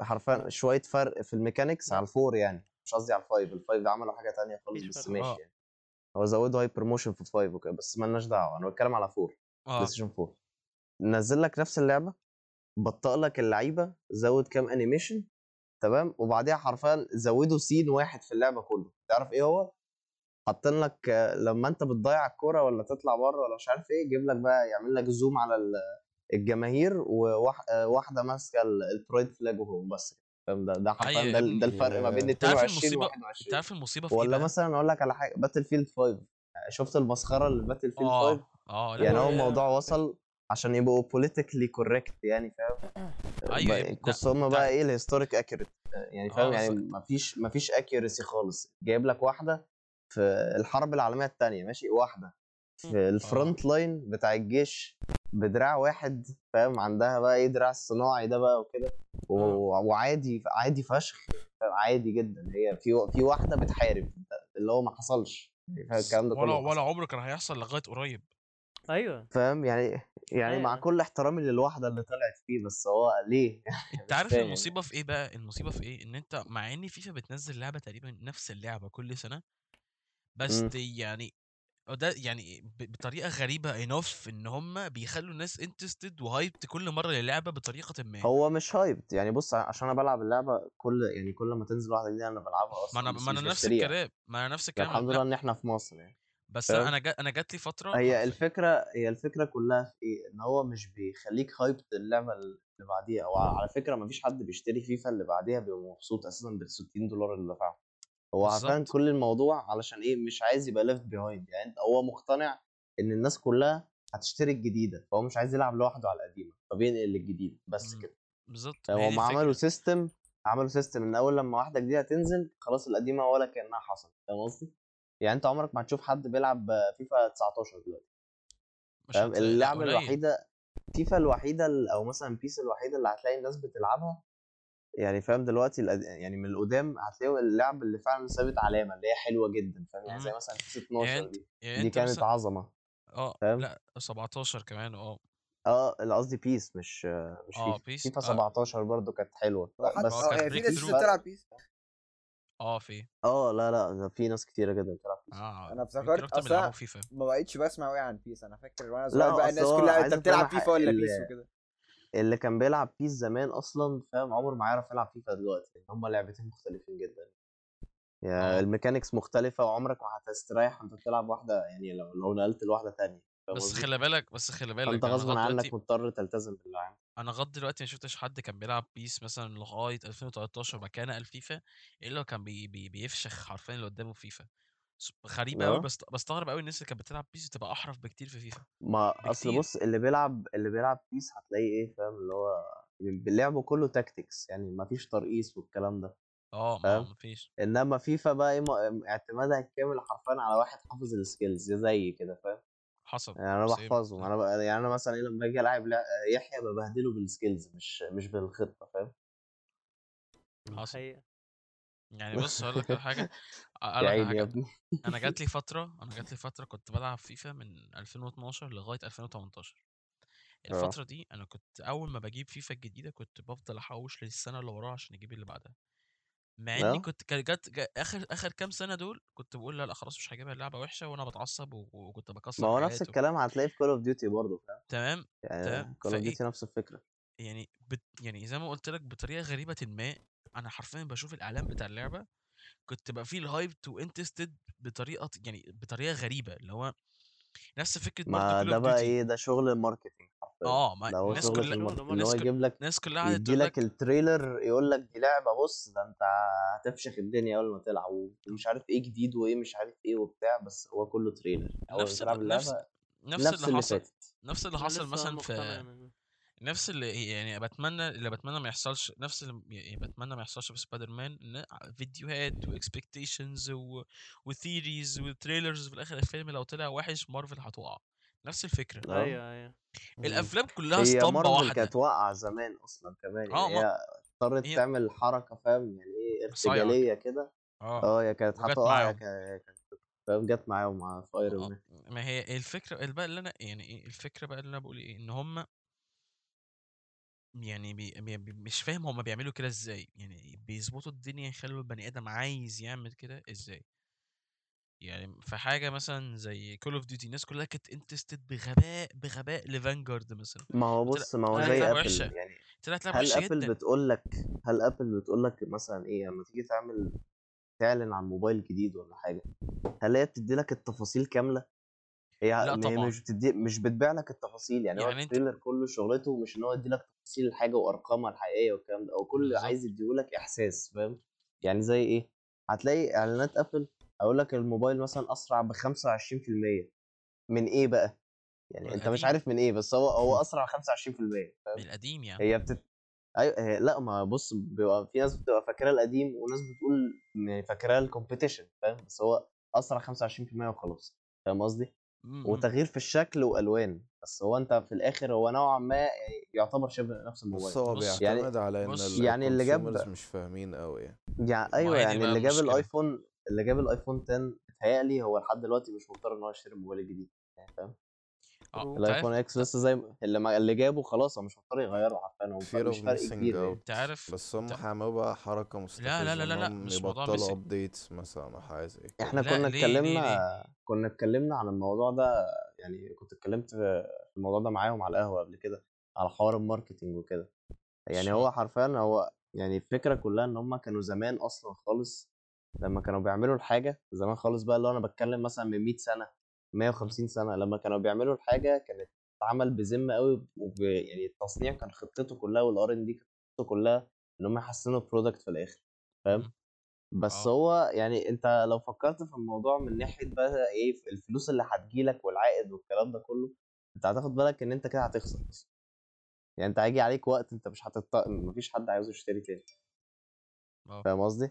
حرفيا شوية فرق في ال mechanics على ال four يعني مش قصدي على ال five. ال five ده عملوا حاجة تانية خالص بس. ماشي آه. يعني. هو زودوا hyper motion في ال five وكده بس مالناش دعوة. أنا بتكلم على four بلاي ستيشن 4 نزل لك نفس اللعبة بطأ لك اللعيبة زود كام animation تمام؟ وبعديها حرفيا زودوا scene واحد في اللعبة كله. تعرف إيه هو؟ حاطين لك آه، لما أنت بتضيع الكورة ولا تطلع بره ولا مش عارف إيه يجيب لك بقى يعمل لك zoom على ال- الجماهير وواحده ماسكة ال- ال pride flag وهو بس. فاهم؟ ده ده حرفيا أيوه. ده, ده. الفرق ما بين انت عارف 22 و المصيبة انت 21 عارف المصيبة في إيه ولا مثلا أقول لك على حاجة Battlefield 5 شفت المسخرة اللي Battlefield 5 آه. لا يعني هو الموضوع وصل عشان يبقوا politically correct يعني فاهم؟ أيوه يا ابني. لا، قصهم انت- بقى إيه ال historic accurate يعني فاهم؟ آه يعني. مفيش مفيش accuracy خالص. جايب لك واحدة في الحرب العالمية الثانية ماشي؟ واحدة في ال front line بتاع الجيش بدراع واحد فاهم؟ عندها بقى إيه دراع الصناعي ده بقى وكده وعادي عادي فشخ؟ عادي جدا. هي في في واحدة بتحارب اللي هو ما حصلش يعني الكلام ده ولا كله ولا. عمره كان هيحصل لغاية قريب. أيوه. فاهم؟ يعني يعني مع أيوة. كل احترامي للواحدة اللي طلعت فيه بس هو ليه؟ أنت مش عارف المصيبة في إيه بقى؟ المصيبة في إيه؟ إن أنت مع إن فيفا بتنزل لعبة تقريبا نفس اللعبة كل سنة بس مم. دي يعني ده يعني ب- بطريقة غريبة enough إن هم بيخلوا الناس interested و hyped كل مرة للعبة بطريقة ما. هو مش hyped يعني بص عشان أنا بلعب اللعبة كل يعني كل ما تنزل واحدة جديدة أنا بلعبها ما أصلا أنا بس ما أنا نفس الكلام ما أنا نفس يعني الكلام. الحمد لله إن إحنا في مصر يعني. بس فاهم؟ أنا جا أنا جات لي فترة هي الفكرة هي الفكرة كلها في إيه إن هو مش بيخليك hyped اللعبة اللي بعديها وعلى فكرة ما فيش حد بيشتري فيفا اللي بعديها بيبقى مبسوط أساسا بال 60 دولار اللي دفعهم هو عارفين. كل الموضوع علشان إيه مش عايز يبقى left behind يعني هو مقتنع إن الناس كلها هتشتري الجديدة فهو مش عايز يلعب لوحده على القديمة فبينقل للجديد بس مم. كده بالظبط هم عملوا system عملوا system ان أول لما واحدة جديدة تنزل خلاص القديمة ولا كأنها حصلت فاهم قصدي؟ يعني أنت عمرك ما هتشوف حد بيلعب فيفا 19 دلوقتي. فاهم؟ هتلاقي اللعبة الوحيدة فيفا الوحيدة ال- أو مثلا PES الوحيدة اللي هتلاقي الناس بتلعبها يعني فاهم؟ دلوقتي يعني من القدام هتلاقوا اللعب اللي فعلا سابت علامة اللي هي حلوة جدا فاهم؟ يعني زي. مثلا PES يعني 12 انت دي يعني دي أنت كانت مثلا عظمة آه فاهم؟ لأ 17 كمان آه. آه قصدي PES مش مش آه فيفا PES فيفا آه. 17 برضو كانت حلوة بس آه في برضه ناس بتلعب PES آه في. آه لا لا ده في ناس كتيرة جدا بتلعب PES آه أنا افتكرت أصلا فيفا ما بقتش بسمع قوي عن PES أنا فاكر وأنا لا صغير بقى الناس كلها أنت بتلعب فيفا ولا اللي, PES وكده. اللي كان بيلعب PES زمان أصلا فاهم عمر ما يعرف يلعب فيفا دلوقتي. لأن هما لعبتين مختلفين جدا. يعني ال mechanics مختلفة وعمرك ما هتستريح وأنت بتلعب واحدة يعني لو لو نقلت لواحدة تانية. بس خلي بالك بس خلي بالك أنا غصب عنك دلوقتي مضطر تلتزم باللي عندك. أنا لغاية دلوقتي ما شفتش حد كان بيلعب PES مثلا لغاية 2013 وبعد كده نقل فيفا الا كان بي بي بيفشخ حرفيا اللي قدامه في فيفا. غريبه قوي آه بس بستغرب قوي الناس اللي كانت بتلعب PES تبقى أحرف بكتير في فيفا ما أصل بكتير. بص اللي بيلعب اللي بيلعب PES هتلاقيه إيه فاهم؟ اللي هو لعبه كله tactics يعني ما فيش ترقيص والكلام ده آه ما مفيش إنما فيفا بقى إيه اعتمادها الكامل حرفيا على واحد حافظ ال skills زي كده فاهم؟ حصل يعني أنا same بحفظهم أنا بقى يعني أنا مثلا إيه لما باجي ألعب لع- يحيى ببهدله بال skills مش مش بالخطة فاهم؟ حصل. يعني بص هقول لك حاجة حاجة. ابني. أنا جات لي فترة أنا جات لي فترة كنت بلعب فيفا من 2012 لغاية 2018 آه. الفترة دي أنا كنت أول ما بجيب فيفا الجديدة كنت بفضل أحوش للسنة اللي وراها عشان أجيب اللي بعدها. مع إني آه كنت كان جت جا- آخر آخر كام سنة دول كنت بقول لا لا خلاص مش هجيبها اللعبة وحشة وأنا بتعصب و- وكنت ما بكسر هو نفس حاجات و... الكلام هتلاقيه في Call of Duty برضه فاهم؟ تمام تمام. يعني كول اوف فإيه ديوتي نفس الفكرة. يعني بت... يعني زي ما قلت لك بطريقة غريبة ما أنا حرفيا بشوف الإعلان بتاع اللعبة كنت بقى فيه ال hype و interested بطريقة يعني بطريقة غريبة اللي هو نفس فكرة ما Call ده اوف بقى ديوتي إيه؟ ده شغل ال marketing. آه ما هو الناس كلها الناس marketing كل... يجيب لك الناس كلها قعدت يدي لك لك ال trailer يقول لك دي لعبة بص ده أنت هتفشخ الدنيا أول ما تلعب ومش عارف إيه جديد وإيه مش عارف إيه وبتاع بس هو كله trailer اول نفس تلعب. نفس نفس نفس اللي اللي حصل نفس اللي حصل مثلا في نفس اللي يعني بتمنى اللي بتمنى ما يحصلش نفس اللي يعني بتمنى ما يحصلش في سبايدر مان ان فيديوهات و expectations و... و theories و trailers في الآخر الفيلم لو طلع وحش مارفل هتقع نفس الفكرة آه. أيوه أيوه. الأفلام كلها هي اسطمبة واحدة. كانت واقعة زمان أصلا كمان يعني ما هي اضطرت هي تعمل حركة فاهم؟ يعني إيه ارتجالية كده. آه آه يا كانت يا كانت فاهم؟ جت معاهم مع آه مان ما هي الفكرة بقى اللي أنا يعني إيه الفكرة بقى اللي أنا بقول إيه إن هم يعني بي بي مش فاهم هم بيعملوا كده إزاي. يعني بيظبطوا الدنيا يخلوا البني آدم عايز يعمل كده إزاي. يعني في حاجة مثلا زي Call of Duty الناس كلها كانت interested بغباء بغباء ل Vanguard مثلا. ما هو بص ما هو طلعت زي Apple وحشة. يعني طلعت لعبة هل جدا. بتقول لك هل Apple بتقول لك مثلا إيه لما تيجي تعمل تعلن عن موبايل جديد ولا حاجة هل هي بتدي لك التفاصيل كاملة؟ هي لأ هي طبعا. مش بتدي مش بتبيع لك التفاصيل يعني هو يعني أنت ال trailer كله شغلته مش إن هو يدي لك تفاصيل الحاجة وأرقامها الحقيقية والكلام ده أو كل اللي عايز بالظبط يديهولك إحساس فاهم؟ يعني زي إيه هتلاقي إعلانات Apple أقول لك الموبايل مثلا أسرع ب 25% من إيه بقى؟ يعني أنت مش عارف من إيه بس هو هو أسرع 25% من القديم يعني. هي بتت... أيوه هي... لأ ما بص بيبقى في ناس بتبقى فاكراه القديم وناس بتقول يعني فاكراه ال competition فاهم؟ بس هو أسرع 25% وخلاص فاهم قصدي. وتغيير في الشكل وألوان بس هو أنت في الآخر هو نوعا ما يعني يعتبر شبه نفس بس الموبايل هو بص يعني بيعتمد على إن يعني اللي جاب مش فاهمين قوي يعني. يعني أيوه يعني بقى اللي جاب الآيفون اللي جاب الآيفون 10 بيتهيألي هو لحد دلوقتي مش مضطر إن هو يشتري الموبايل الجديد يعني فاهم؟ آه عارف الآيفون X لسه زي اللي ما... اللي جابه خلاص هو مش مضطر يغيره حرفيا هو مش فرق كبير يعني. أنت عارف بس هم هيعملوا بقى حركة لا لا لا لا لا مش موضوع يبطلوا updates مثلا أو حاجة زي كده. إحنا كنا اتكلمنا كنا اتكلمنا عن الموضوع ده يعني كنت اتكلمت في الموضوع ده معاهم على القهوة قبل كده على حوار ال marketing وكده. يعني هو حرفيا هو يعني الفكرة كلها إن هم كانوا زمان أصلا خالص لما كانوا بيعملوا الحاجة زمان خالص بقى اللي أنا بتكلم مثلا من 100 سنة 150 سنة لما كانوا بيعملوا الحاجة كانت تتعمل بذمة قوي وب... يعني التصنيع كان خطته كلها وال R&D خطته كلها إن هم يحسنوا ال product في الآخر فاهم. بس آه هو يعني أنت لو فكرت في الموضوع من ناحية بقى إيه الفلوس اللي هتجيلك والعائد والكلام ده كله أنت هتاخد بالك إن أنت كده هتخسر يعني أنت هيجي عليك وقت أنت مش هتط... مفيش حد عايزه يشتري تاني آه فاهم قصدي.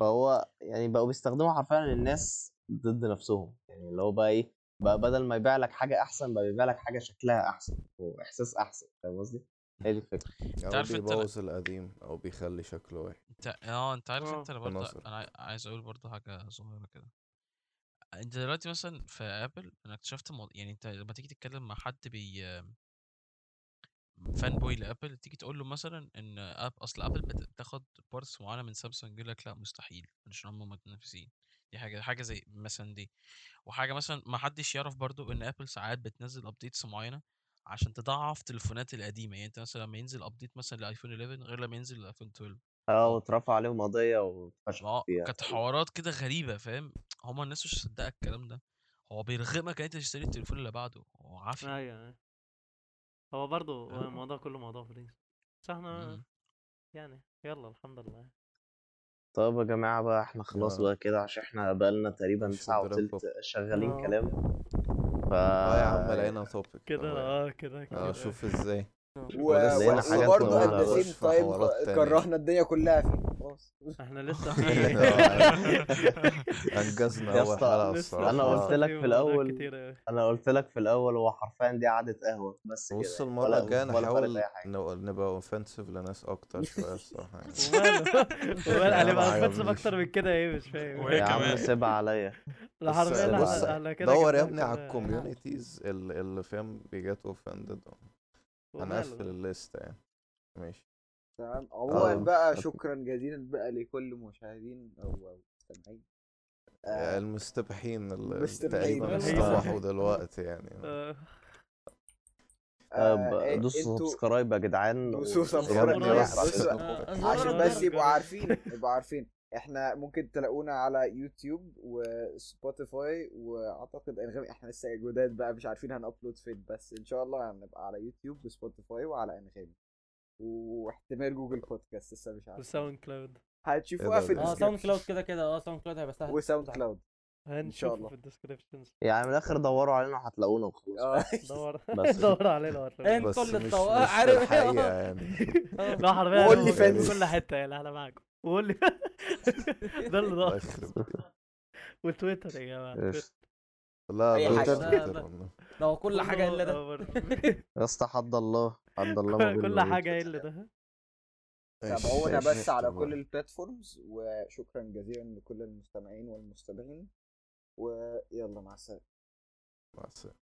فهو يعني بقوا بيستخدموا حرفيا الناس ضد نفسهم. يعني اللي هو بقى إيه بقى بدل ما يبيع لك حاجة أحسن بقى بيبيع لك حاجة شكلها أحسن وإحساس أحسن. فاهم قصدي؟ هي دي الفكرة. أنت أو عارف أنت بيبوظ القديم أو بيخلي شكله وحش. أنت آه أنت عارف آه أنت أنا برضه أنا عاي- عايز أقول برضه حاجة صغيرة كده. أنت دلوقتي مثلا في ابل أنا اكتشفت مو... يعني أنت لما تيجي تتكلم مع حد بي fanboy لأبل تيجي تقول له مثلا إن أب أصل أبل بت- بتاخد parts معينة من سامسونج يقول لك لأ مستحيل عشان هم متنافسين. دي حاجة حاجة زي مثلا دي. وحاجة مثلا ما حدش يعرف برضو إن أبل ساعات بتنزل updates معينة عشان تضعف التليفونات القديمة. يعني أنت مثلا لما ينزل update مثلا لايفون 11 غير لما ينزل الايفون 12 آه واترفع عليهم قضية واتفشخ فيها. كانت حوارات كده غريبة فاهم؟ هما الناس مش مصدقة الكلام ده. هو بيرغمك إن أنت تشتري التليفون اللي بعده. هو عافية. أيوه أيوة. هو برضه فاهم؟ الموضوع كله موضوع فلوس بس إحنا. يعني يلا الحمد لله طب يا جماعة بقى إحنا خلاص آه. بقى كده عشان إحنا بقالنا تقريبا وتلت up. شغالين آه. كلام ف آه يا عم لقينا توبيك كده آه كده آه كده شوف إزاي و... وبرضه ات ذا. سيم تايم. كرهنا الدنيا كلها فيه خلاص إحنا لسه انجزنا يا الصراحة أنا قلت لك في أوي. أنا قلت لك في الأول هو حرفيا دي قعدة قهوة بس كده بص. المرة الجاية نحاول نبقى اوفنسيف لناس أكتر شوية الصراحة يعني أنا هنبقى ما اوفنسيف. أكتر من كده إيه مش فاهم وهي يا عم كمان. سيبها عليا حرفيا كده دور يا ابني على. الكوميونيتيز اللي, فاهم بيجات اوفندد هنقفل. الليسته يعني ماشي تمام. عموما آه. بقى شكرا جزيلا بقى لكل مشاهدين أو مستمعين آه، المستمعين اللي المستمعين. تقريبا دلوقتي يعني. آه، آه، دوسوا أنتوا subscribe يا جدعان دوسوا subscribe. عشان بس. يبقوا عارفين يبقوا عارفين. إحنا ممكن تلاقونا على يوتيوب وسبوتيفاي وأعتقد أنغامي إحنا لسه جداد بقى مش عارفين هن upload فين بس إن شاء الله هنبقى على يوتيوب وسبوتيفاي وعلى أنغامي. واحتمال جوجل بودكاست لسه مش عارف. وساوند كلاود. هتشوفوها إيه في؟ آه ساوند الديسكربشن كلاود كده كده. آه ساوند كلاود هيبقى سهل. وساوند كلاود. هنشوفه الله. في الديسكربشنز يعني من الآخر دوروا علينا وهتلاقونا وخلاص. آه. دور بس. دور علينا تطو- مش في عارف- الحقيقة يعني. لا حرفيا أنا لي فانز. في كل حتة يعني إحنا معاكم. وقول لي. ده اللي ضاع وتويتر يا جماعة. لا حاجة. مش لا، لا. ده هو كل حاجة إلا ده يا اسطى حد الله حد الله ما كل. حاجة إلا ده تابعونا بس على كل. البلاتفورمز وشكرا جزيلا لكل المستمعين والمستمعين ويلا مع السلامة مع السلامة